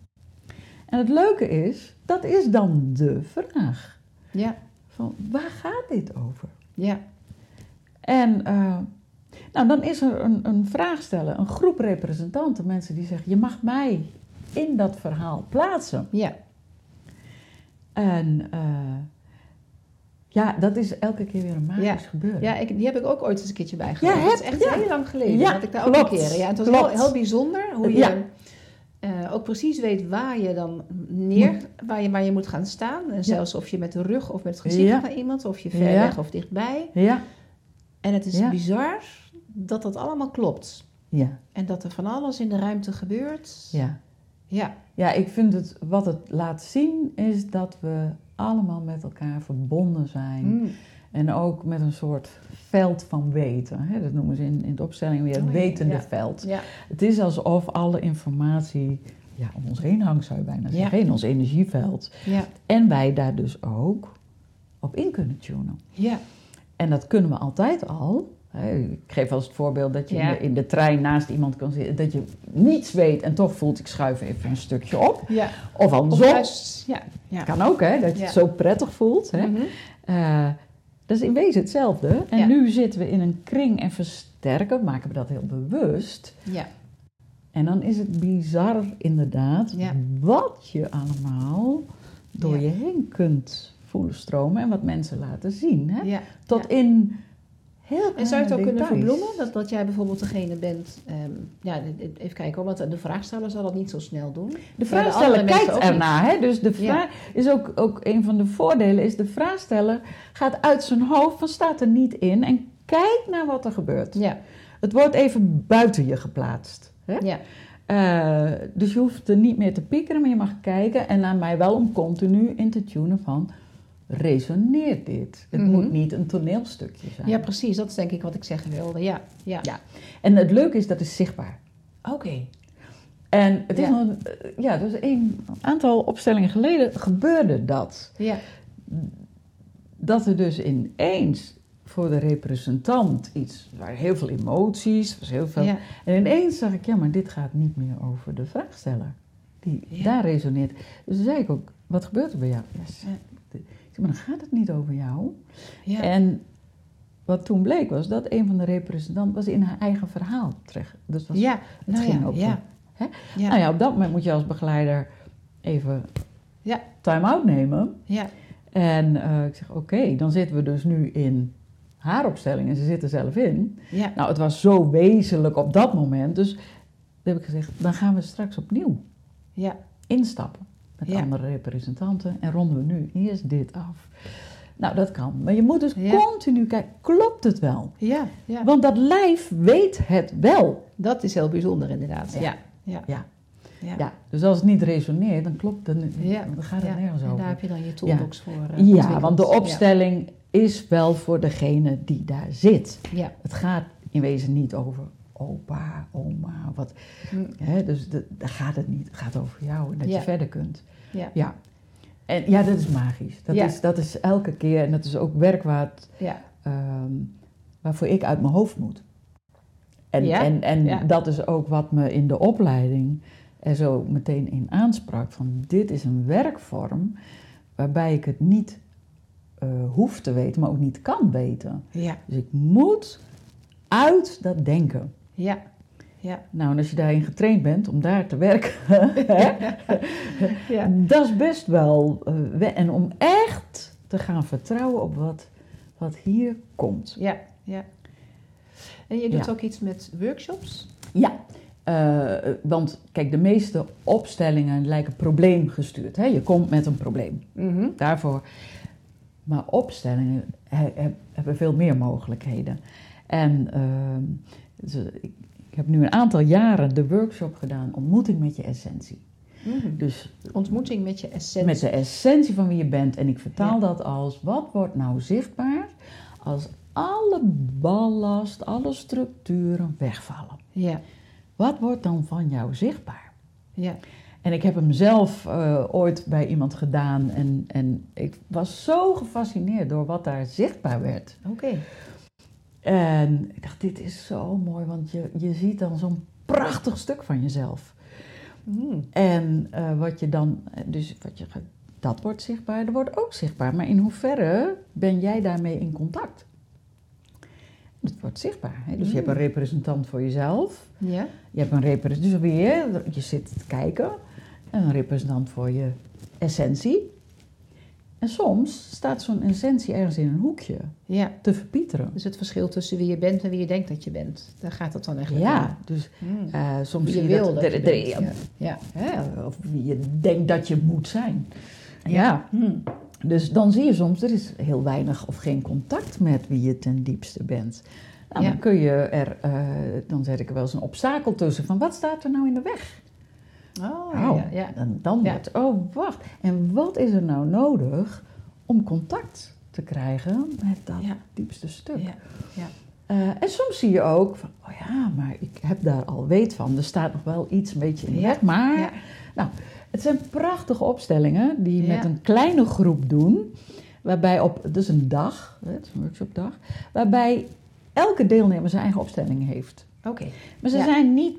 En het leuke is, dat is dan de vraag. ja, Van, waar gaat dit over? ja, En eh, nou, dan is er een, een vraag stellen, een groep representanten, mensen die zeggen, je mag mij in dat verhaal plaatsen. ja. En eh, ja, dat is elke keer weer een magisch Ja. gebeuren. Ja, ik, die heb ik ook ooit eens een keertje bijgewoond. Ja, dat is echt ja. heel lang geleden. Ja, dat ik daar ook een keer. Ja, het was heel, heel bijzonder hoe je eh, ook precies weet waar je dan neer, waar je, waar je moet gaan staan. En zelfs of je met de rug of met het gezicht naar iemand, of je ver weg of dichtbij. Ja, En het is bizar dat dat allemaal klopt. ja, En dat er van alles in de ruimte gebeurt. ja. Ja, Ja, ik vind het, wat het laat zien is dat we allemaal met elkaar verbonden zijn. Mm. En ook met een soort veld van weten. Hè? Dat noemen ze in, in de opstelling weer het Oh wetende ja. veld. Ja. Het is alsof alle informatie ja, om ons heen hangt, zou je bijna Ja. zeggen, in ons energieveld. Ja. En wij daar dus ook op in kunnen tunen. Ja. En dat kunnen we altijd al. Ik geef als het voorbeeld dat je Ja. in, de, in de trein naast iemand kan zitten, dat je niets weet en toch voelt, ik schuif even een stukje op. Ja. Of Of andersom. juist, ja. ja. Kan ook, hè, dat je het zo prettig voelt. Hè. Mhm. Eh, dat is in wezen hetzelfde. En nu zitten we in een kring en versterken, maken we dat heel bewust. Ja. En dan is het bizar inderdaad wat je allemaal door je heen kunt voelen stromen en wat mensen laten zien. Hè? Tot in heel En zou je het ook kleine kunnen details. verbloemen? Dat, dat jij bijvoorbeeld degene bent... ehm, ja, even kijken hoor, want de vraagsteller zal dat niet zo snel doen. De vraagsteller kijkt ernaar. Hè? Dus de Ja. vraag is ook, ook een van de voordelen is de vraagsteller gaat uit zijn hoofd van staat er niet in en kijkt naar wat er gebeurt. Ja, Het wordt even buiten je geplaatst. Hè? ja, Eh, dus je hoeft er niet meer te piekeren, maar je mag kijken. En aan mij wel om continu in te tunen van... resoneert dit? Het Mhm. moet niet een toneelstukje zijn. ja, precies. Dat is denk ik wat ik zeggen wilde. Ja, ja. Ja. En het leuke is, dat is zichtbaar. Oké. En het is Ja. nog... eh, Ja, dus een aantal opstellingen geleden gebeurde dat. Ja, Dat er dus ineens voor de representant iets... Er waren heel veel emoties, was heel veel... ja, En ineens zag ik, ja, maar dit gaat niet meer over de vraagsteller. Die Ja. daar resoneert. Dus toen zei ik ook, wat gebeurt er bij jou? Maar dan gaat het niet over jou. ja. En wat toen bleek was dat een van de representanten was in haar eigen verhaal terecht. Dus was, ja, het nou ging ja, over- ja. hè? Ja, Nou ja, op dat moment moet je als begeleider even Ja. time-out nemen. ja, En eh, ik zeg, oké, dan zitten we dus nu in haar opstelling en ze zit er zelf in. ja, Nou, het was zo wezenlijk op dat moment. Dus toen heb ik gezegd, dan gaan we straks opnieuw ja, instappen met Ja. andere representanten en ronden we nu eerst dit af. Nou, dat kan. Maar je moet dus Ja. continu kijken, klopt het wel? ja, ja. Want dat lijf weet het wel. Dat is heel bijzonder inderdaad. Ja. Ja, ja, Ja. dus als het niet resoneert, dan klopt. Ja, Dan gaat het ja. nergens En over. daar heb je dan je toolbox voor eh, ja, want de opstelling is wel voor degene die daar zit. Ja. Het gaat in wezen niet over opa, oma, wat. Hm. Hè, dus daar gaat het niet. Het gaat over jou en dat Ja. je verder kunt. Ja. Ja. En ja, dat is magisch. Dat, Ja. is, dat is elke keer, en dat is ook werk waar het, Ja. ehm, waarvoor ik uit mijn hoofd moet. En, Ja, en, en dat is ook wat me in de opleiding er zo meteen in aansprak. Van dit is een werkvorm waarbij ik het niet eh, hoef te weten, maar ook niet kan weten. Ja. Dus ik moet uit dat denken. Ja. Ja. Nou, en als je daarin getraind bent om daar te werken, Ja. dat is best wel. eh, en om echt te gaan vertrouwen op wat, wat hier komt. Ja. Ja. En je doet Ja. ook iets met workshops? Ja, eh, want kijk, de meeste opstellingen lijken probleemgestuurd. Hè? Je komt met een probleem. Mhm. Daarvoor. Maar opstellingen he- he- hebben veel meer mogelijkheden. En ehm, ze- ik, ik heb nu een aantal jaren de workshop gedaan, ontmoeting met je essentie. Mhm. Dus Ontmoeting met je essentie. met de essentie van wie je bent. En ik vertaal Ja. dat als, wat wordt nou zichtbaar als alle ballast, alle structuren wegvallen? Ja. Wat wordt dan van jou zichtbaar? Ja. En ik heb hem zelf eh, ooit bij iemand gedaan en, en ik was zo gefascineerd door wat daar zichtbaar werd. Oké. En ik dacht, dit is zo mooi, want je, je ziet dan zo'n prachtig stuk van jezelf. Mhm. En eh, wat je dan, dus wat je, dat wordt zichtbaar, dat wordt ook zichtbaar. Maar in hoeverre ben jij daarmee in contact? Het wordt zichtbaar. Hè? Dus je hebt een representant voor jezelf. Ja. Je hebt een representant, dus weer, je zit te kijken. En een representant voor je essentie. En soms staat zo'n essentie ergens in een hoekje Ja. te verpieteren. Dus het verschil tussen wie je bent en wie je denkt dat je bent. Daar gaat het dan eigenlijk Ja, dus om. Mhm. eh, soms Wie je je wil dat, dat je bent. ja, Ja. Ja. hè, of wie je denkt dat je moet zijn. Ja. Mhm. Dus dan zie je soms, er is heel weinig of geen contact met wie je ten diepste bent. Nou, Ja. dan kun je er, eh, dan zet ik er wel eens een obstakel tussen van wat staat er nou in de weg? Oh, Oh, ja. ja. En dan Ja. wordt, oh wacht, en wat is er nou nodig om contact te krijgen met dat Ja. diepste stuk. Ja. Ja. Eh, en soms zie je ook van, oh ja, maar ik heb daar al weet van. Er staat nog wel iets een beetje in de Ja, weg. Maar Ja. nou, het zijn prachtige opstellingen die Ja. met een kleine groep doen. Waarbij op, dus een dag, hè, het is een workshopdag, waarbij elke deelnemer zijn eigen opstelling heeft. Oké. Maar ze Ja. zijn niet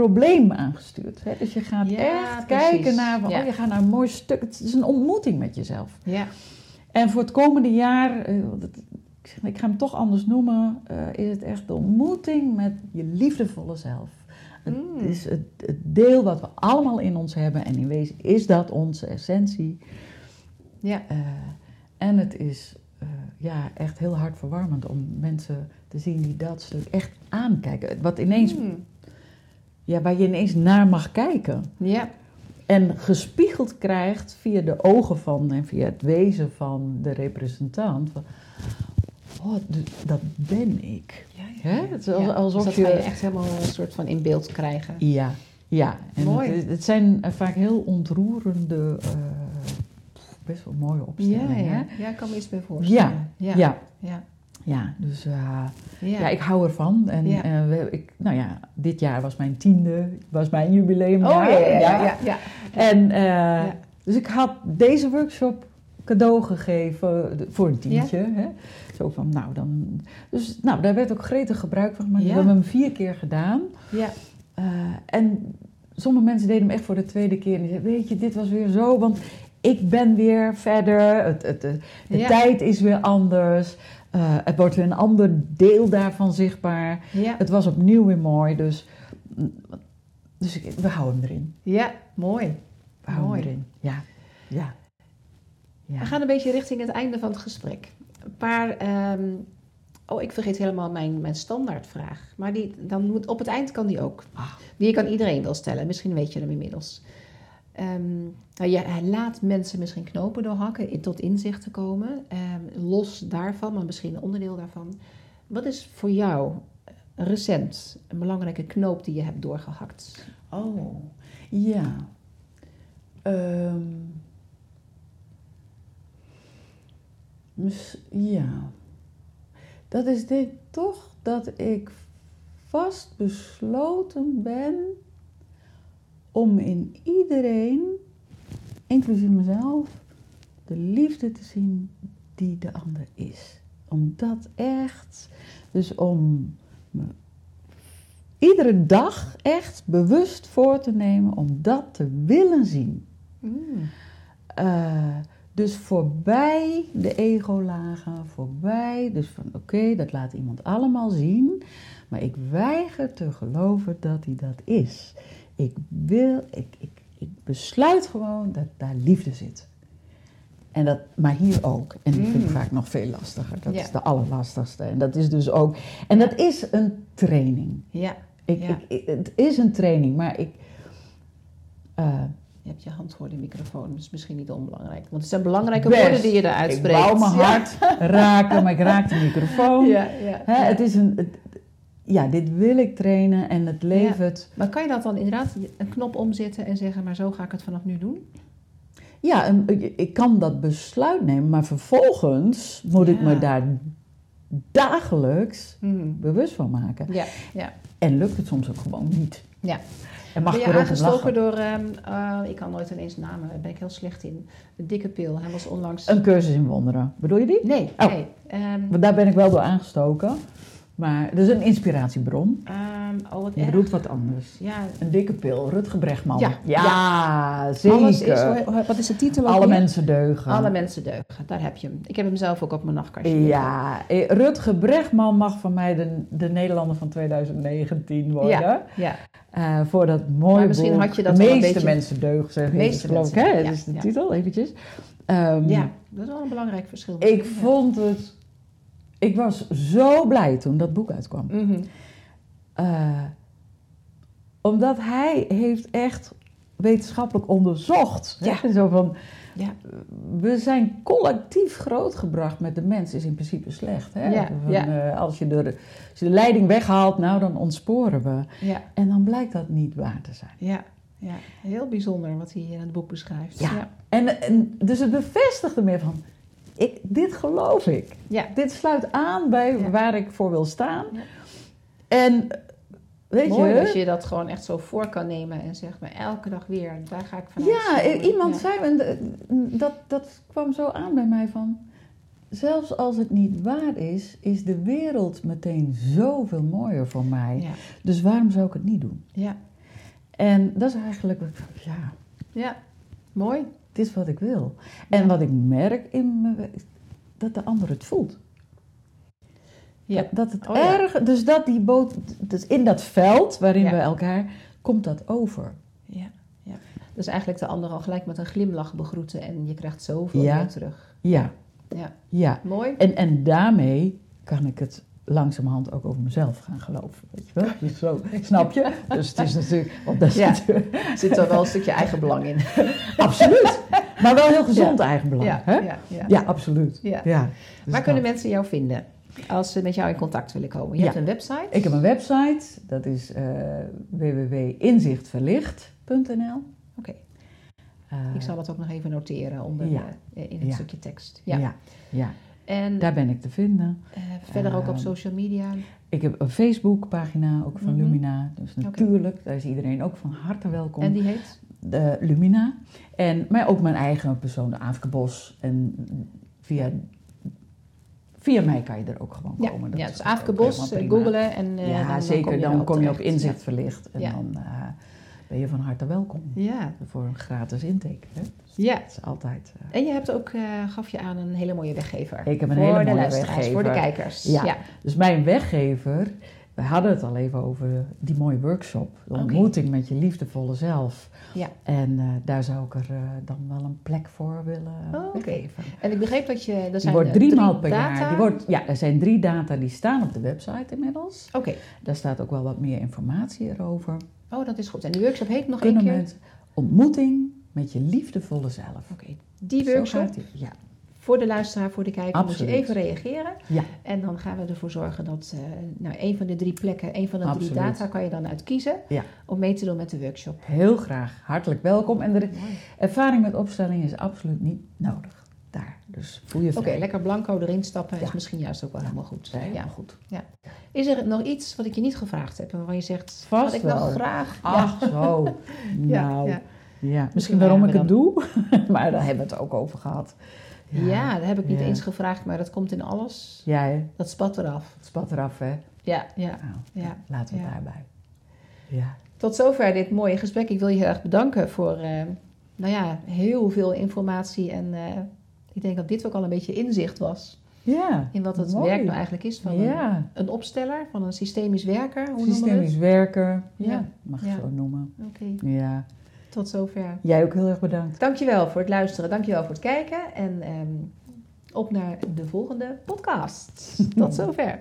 probleem aangestuurd. Hè? Dus je gaat Ja, echt precies. kijken naar, van, Ja. oh, je gaat naar een mooi stuk. Het is een ontmoeting met jezelf. Ja. En voor het komende jaar, eh, ik ga hem toch anders noemen, eh, is het echt de ontmoeting met je liefdevolle zelf. Het Mm. is het, het deel wat we allemaal in ons hebben en in wezen is dat onze essentie. Ja. Eh, en het is ja, echt heel hartverwarmend om mensen te zien die dat stuk echt aankijken. Wat ineens, Mm. Ja, waar je ineens naar mag kijken. Ja. En gespiegeld krijgt via de ogen van en via het wezen van de representant. Van, oh, dat ben ik. Ja, Hè? Het is als- Ja, alsof dus dat je- ga je echt helemaal een soort van in beeld krijgen. Ja, ja. En Mooi. Het, het zijn eh, vaak heel ontroerende, eh, best wel mooie Ja, opstellingen. ja. hè? ja, ik kan me iets bij voorstellen. Ja, ja. ja. Ja. Dus eh, ja. ja. ik hou ervan. En Ja. eh, we, ik, nou ja, dit jaar was mijn tiende, was mijn jubileumjaar. Oh ja, ja, ja. En eh, dus ik had deze workshop cadeau gegeven voor een tientje. Hè? Zo van, nou dan... Dus nou, daar werd ook gretig gebruik van gemaakt. We hebben hem vier keer gedaan. ja. En sommige mensen deden hem echt voor de tweede keer. En die zeiden, weet je, dit was weer zo, want ik ben weer verder. Het, het, de tijd is weer anders. Eh, het wordt weer een ander deel daarvan zichtbaar. Ja. Het was opnieuw weer mooi, dus... Dus ik, we houden hem erin. ja, mooi. We houden Mooi. hem erin. Ja, ja. ja. We gaan een beetje richting het einde van het gesprek. Een paar. ehm, oh, ik vergeet helemaal mijn, mijn standaardvraag. Maar die, dan moet, op het eind kan die ook. Ah. Die kan iedereen wel stellen. Misschien weet je hem inmiddels. Je, hij laat mensen misschien knopen doorhakken tot inzicht te komen. Ehm, los daarvan, maar misschien een onderdeel daarvan. Wat is voor jou eh, recent een belangrijke knoop die je hebt doorgehakt? Oh, ja. Ehm, ja. Dat is ik toch dat ik vast besloten ben om in iedereen, inclusief mezelf, de liefde te zien die de ander is. Om dat echt, dus om me iedere dag echt bewust voor te nemen om dat te willen zien. Eh, dus voorbij de ego-lagen, voorbij, dus van oké, dat laat iemand allemaal zien, maar ik weiger te geloven dat hij dat is. Ik wil, ik, ik, ik besluit gewoon dat daar liefde zit. En dat, maar hier ook. En die vind ik Mm. vaak nog veel lastiger. Dat Ja. is de allerlastigste. En dat is dus ook. En dat is een training. Ja, Ik, Ja. ik, ik- het is een training, maar ik. eh, je hebt je hand voor de microfoon, dus misschien niet onbelangrijk. Want het zijn belangrijke Best. woorden die je eruit ik spreekt. wou mijn Ja. hart raken, maar ik raak de microfoon. Ja, ja, Hè, het is een, het- ja, dit wil ik trainen en het levert. Maar kan je dat dan inderdaad een knop omzetten en zeggen, maar zo ga ik het vanaf nu doen? Ja, ik kan dat besluit nemen, maar vervolgens moet ik me daar dagelijks bewust van maken. Ja, ja. En lukt het soms ook gewoon niet. Ja. En mag ben je aangestoken door, ehm, eh, ik kan nooit ineens namen, daar ben ik heel slecht in. De dikke pil, hij was onlangs... Een cursus in wonderen. Bedoel je die? Nee, Oh. nee. Ehm, Want daar ben ik wel door aangestoken. Maar is een inspiratiebron. ehm, oh, wat Je erg. bedoelt wat anders. Ja, Een dikke pil, Rutger Brechtman. Ja, ja, zeker. alles is, wat is de titel Alle mensen deugen. Alle mensen deugen, daar heb je hem. Ik heb hem zelf ook op mijn nachtkastje. Ja, eh, Rutger Brechtman mag van mij de, de Nederlander van 2019 worden. Ja, ja. Eh, voor dat mooie Maar misschien boek. had je dat De meeste beetje- mensen deugen, zeg ik. Meeste geloof ik, mensen, hè? Dat is de titel, eventjes. Ehm, ja, dat is wel een belangrijk verschil. Ik vond het... Ik was zo blij toen dat boek uitkwam. Mhm. Eh, omdat hij heeft echt wetenschappelijk onderzocht. hè. Zo van, Ja. we zijn collectief grootgebracht met de mens is in principe slecht. Hè? Ja, Van, ja. eh, als, je de, als je de leiding weghaalt, nou dan ontsporen we. Ja, En dan blijkt dat niet waar te zijn. ja, ja, heel bijzonder wat hij in het boek beschrijft. Ja. En, en, dus het bevestigde meer van, ik, dit geloof ik. Ja. Dit sluit aan bij Ja. waar ik voor wil staan. Ja. En weet Mooi je, als je dat gewoon echt zo voor kan nemen en zegt, maar elke dag weer, daar ga ik vanuit. Ja, iemand zei, en dat, dat kwam zo aan bij mij van... Zelfs als het niet waar is, is de wereld meteen zoveel mooier voor mij. Ja, Dus waarom zou ik het niet doen? ja, En dat is eigenlijk, ja, ja. mooi. Is wat ik wil. En wat ik merk in mijn dat de ander het voelt. Ja. Dat, dat het Oh ja. erg, dus dat die boot, dus in dat veld waarin Ja. we elkaar, komt dat over. Ja, ja. Dus eigenlijk de ander al gelijk met een glimlach begroeten en je krijgt zoveel Ja. weer terug. Ja, Ja, ja. mooi. En, en daarmee kan ik het langzamerhand ook over mezelf gaan geloven. Weet je wel? Dus zo, snap je? Dus het is natuurlijk. Want dat Ja. zit er wel een stukje eigen belang in. absoluut. Maar wel heel gezond eigenbelang. Ja, hè? ja, ja. Absoluut. Ja. Ja. Dus Waar kunnen dat. mensen jou vinden als ze met jou in contact willen komen? Je hebt een website. Ik heb een website, dat is eh www.inzichtverlicht.nl. Oké, Eh, ik zal dat ook nog even noteren onder de- in het stukje tekst. Ja. ja. En daar ben ik te vinden. eh, verder ook op Ehm, social media. Ik heb een Facebookpagina, ook van Mhm. Lumina. Dus natuurlijk, daar is iedereen ook van harte welkom. En die heet? de Lumina. En, maar ook mijn eigen persoon, de Aafke Bos. En via, via mij kan je er ook gewoon Ja, komen. Dat ja dus Aafke Bos, prima. googelen en eh, ja, dan, dan zeker. kom je dan kom je op. Inzicht Verlicht. En Ja. dan eh, ben je van harte welkom. Ja. Voor een gratis intake. Hè? ja. Dat is altijd... eh, En je hebt ook, eh, gaf je aan, een hele mooie weggever. Ik heb een voor hele mooie luisteraars, Voor de weggever. kijkers. Ja. ja. Dus mijn weggever, we hadden het al even over die mooie workshop. De ontmoeting met je liefdevolle zelf. Ja. En eh, daar zou ik er dan wel een plek voor willen Oh, oké. En ik begreep dat je... Er Die zijn wordt drie maal per data. jaar. Die wordt, ja, er zijn drie data die staan op de website inmiddels. Oké. Daar staat ook wel wat meer informatie erover. Oh, dat is goed. En die workshop heet nog één keer? ontmoeting met je liefdevolle zelf. Oké. Die workshop die. Ja. voor de luisteraar, voor de kijker, moet je even reageren. Ja. En dan gaan we ervoor zorgen dat eh nou, een van de drie plekken, een van de Absoluut. drie data kan je dan uitkiezen Ja. om mee te doen met de workshop. Heel graag. Hartelijk welkom. En de ervaring met opstelling is absoluut niet nodig. Daar. Dus voel je Oké, lekker blanco erin stappen is Ja. misschien juist ook wel helemaal goed. Helemaal Ja. goed. Is er nog iets wat ik je niet gevraagd heb en waarvan je zegt, Vast wat ik nog wel. graag... Ach, zo. Ja, nou, ja. ja. Misschien waarom ik het doe. maar daar hebben we het ook over gehad. Ja, dat heb ik niet Ja. eens gevraagd, maar dat komt in alles. Ja, hè? Dat spat eraf. het spat eraf, hè? Ja, ja. Nou, Ja. laten we het Ja. daarbij. Ja. Tot zover dit mooie gesprek. Ik wil je heel erg bedanken voor eh, nou ja, heel veel informatie. En eh, ik denk dat dit ook al een beetje inzicht was Ja. in wat het Mooi. werk nou eigenlijk is van een, Ja. een opsteller, van een systemisch werker. Hoe Systemisch werker. Ja, Ja. mag je zo noemen. Oké, Ja. tot zover. Jij ook heel erg bedankt. Dankjewel voor het luisteren, dankjewel voor het kijken. En ehm, op naar de volgende podcast. Tot zover.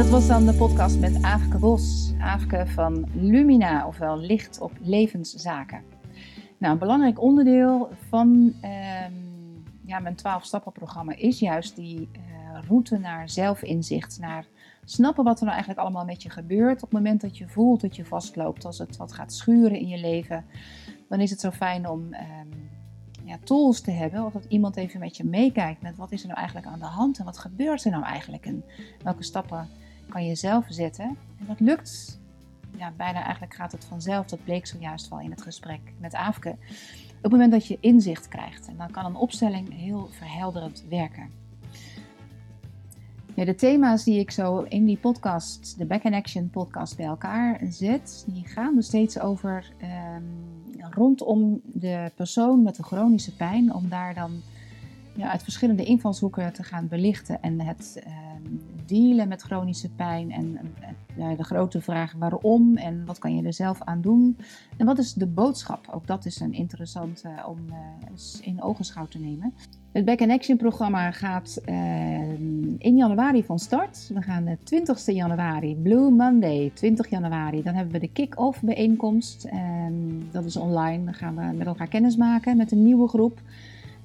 Dat was dan de podcast met Aafke Bos. Aafke van Lumina, ofwel Licht op Levenszaken. Nou, een belangrijk onderdeel van ehm, ja, mijn 12-stappen-programma is juist die eh, route naar zelfinzicht. Naar snappen wat er nou eigenlijk allemaal met je gebeurt. Op het moment dat je voelt dat je vastloopt, als het wat gaat schuren in je leven, dan is het zo fijn om ehm, ja, tools te hebben. Of dat iemand even met je meekijkt met wat is er nou eigenlijk aan de hand en wat gebeurt er nou eigenlijk. En welke stappen kan je zelf zetten. En dat lukt ja, bijna eigenlijk gaat het vanzelf. Dat bleek zojuist wel in het gesprek met Aafke. Op het moment dat je inzicht krijgt. En dan kan een opstelling heel verhelderend werken. Ja, de thema's die ik zo in die podcast, de Back in Action podcast, bij elkaar zet, die gaan dus steeds over ehm, rondom de persoon met de chronische pijn. Om daar dan ja, uit verschillende invalshoeken te gaan belichten en het ehm, dealen met chronische pijn en eh, de grote vraag waarom en wat kan je er zelf aan doen en wat is de boodschap. Ook dat is een interessant eh, om eh, in ogenschouw te nemen. Het Back in Action programma gaat in januari van start. We gaan de 20 januari, Blue Monday, 20 januari. Dan hebben we de kick-off bijeenkomst. En dat is online. Dan gaan we met elkaar kennis maken met een nieuwe groep.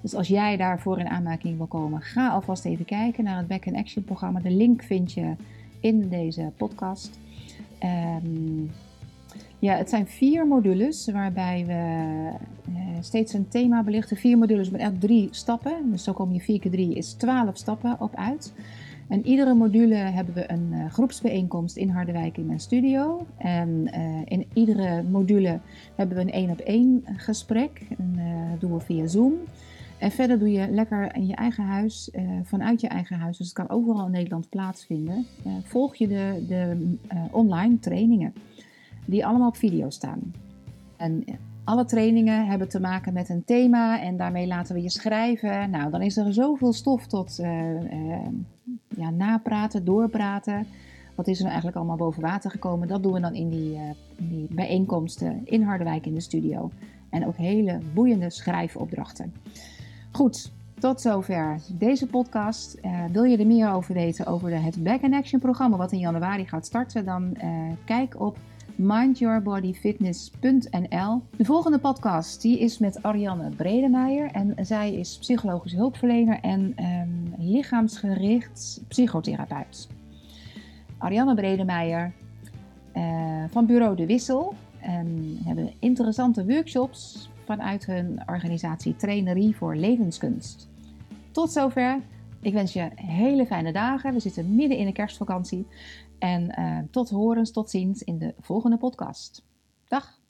Dus als jij daarvoor in aanmerking wil komen, ga alvast even kijken naar het Back in Action programma. De link vind je in deze podcast. Ehm, ja, het zijn vier modules waarbij we uh, steeds een thema belichten. Vier modules met echt drie stappen. Dus zo kom je 4 keer 3 is 12 stappen op uit. En iedere module hebben we een uh, groepsbijeenkomst in Harderwijk in mijn studio. En uh, in iedere module hebben we een één op één gesprek. En dat doen we via Zoom. En verder doe je lekker in je eigen huis, uh, vanuit je eigen huis, dus het kan overal in Nederland plaatsvinden. Uh, volg je de, de uh, online trainingen, die allemaal op video staan. En alle trainingen hebben te maken met een thema en daarmee laten we je schrijven. Nou, dan is er zoveel stof tot ja, napraten, doorpraten. Wat is er nou eigenlijk allemaal boven water gekomen? Dat doen we dan in die, in die bijeenkomsten in Harderwijk in de studio. En ook hele boeiende schrijfopdrachten. Goed, tot zover deze podcast. Uh, wil je er meer over weten over het Back in Action programma wat in januari gaat starten? Dan uh, kijk op mindyourbodyfitness.nl. De volgende podcast die is met Ariane Bredemeijer en zij is psychologisch hulpverlener en um, lichaamsgericht psychotherapeut. Ariane Bredemeijer uh, van Bureau De Wissel en hebben interessante workshops vanuit hun organisatie Trainerie voor Levenskunst. Tot zover. Ik wens je hele fijne dagen. We zitten midden in de kerstvakantie. En uh, tot horens, tot ziens in de volgende podcast. Dag!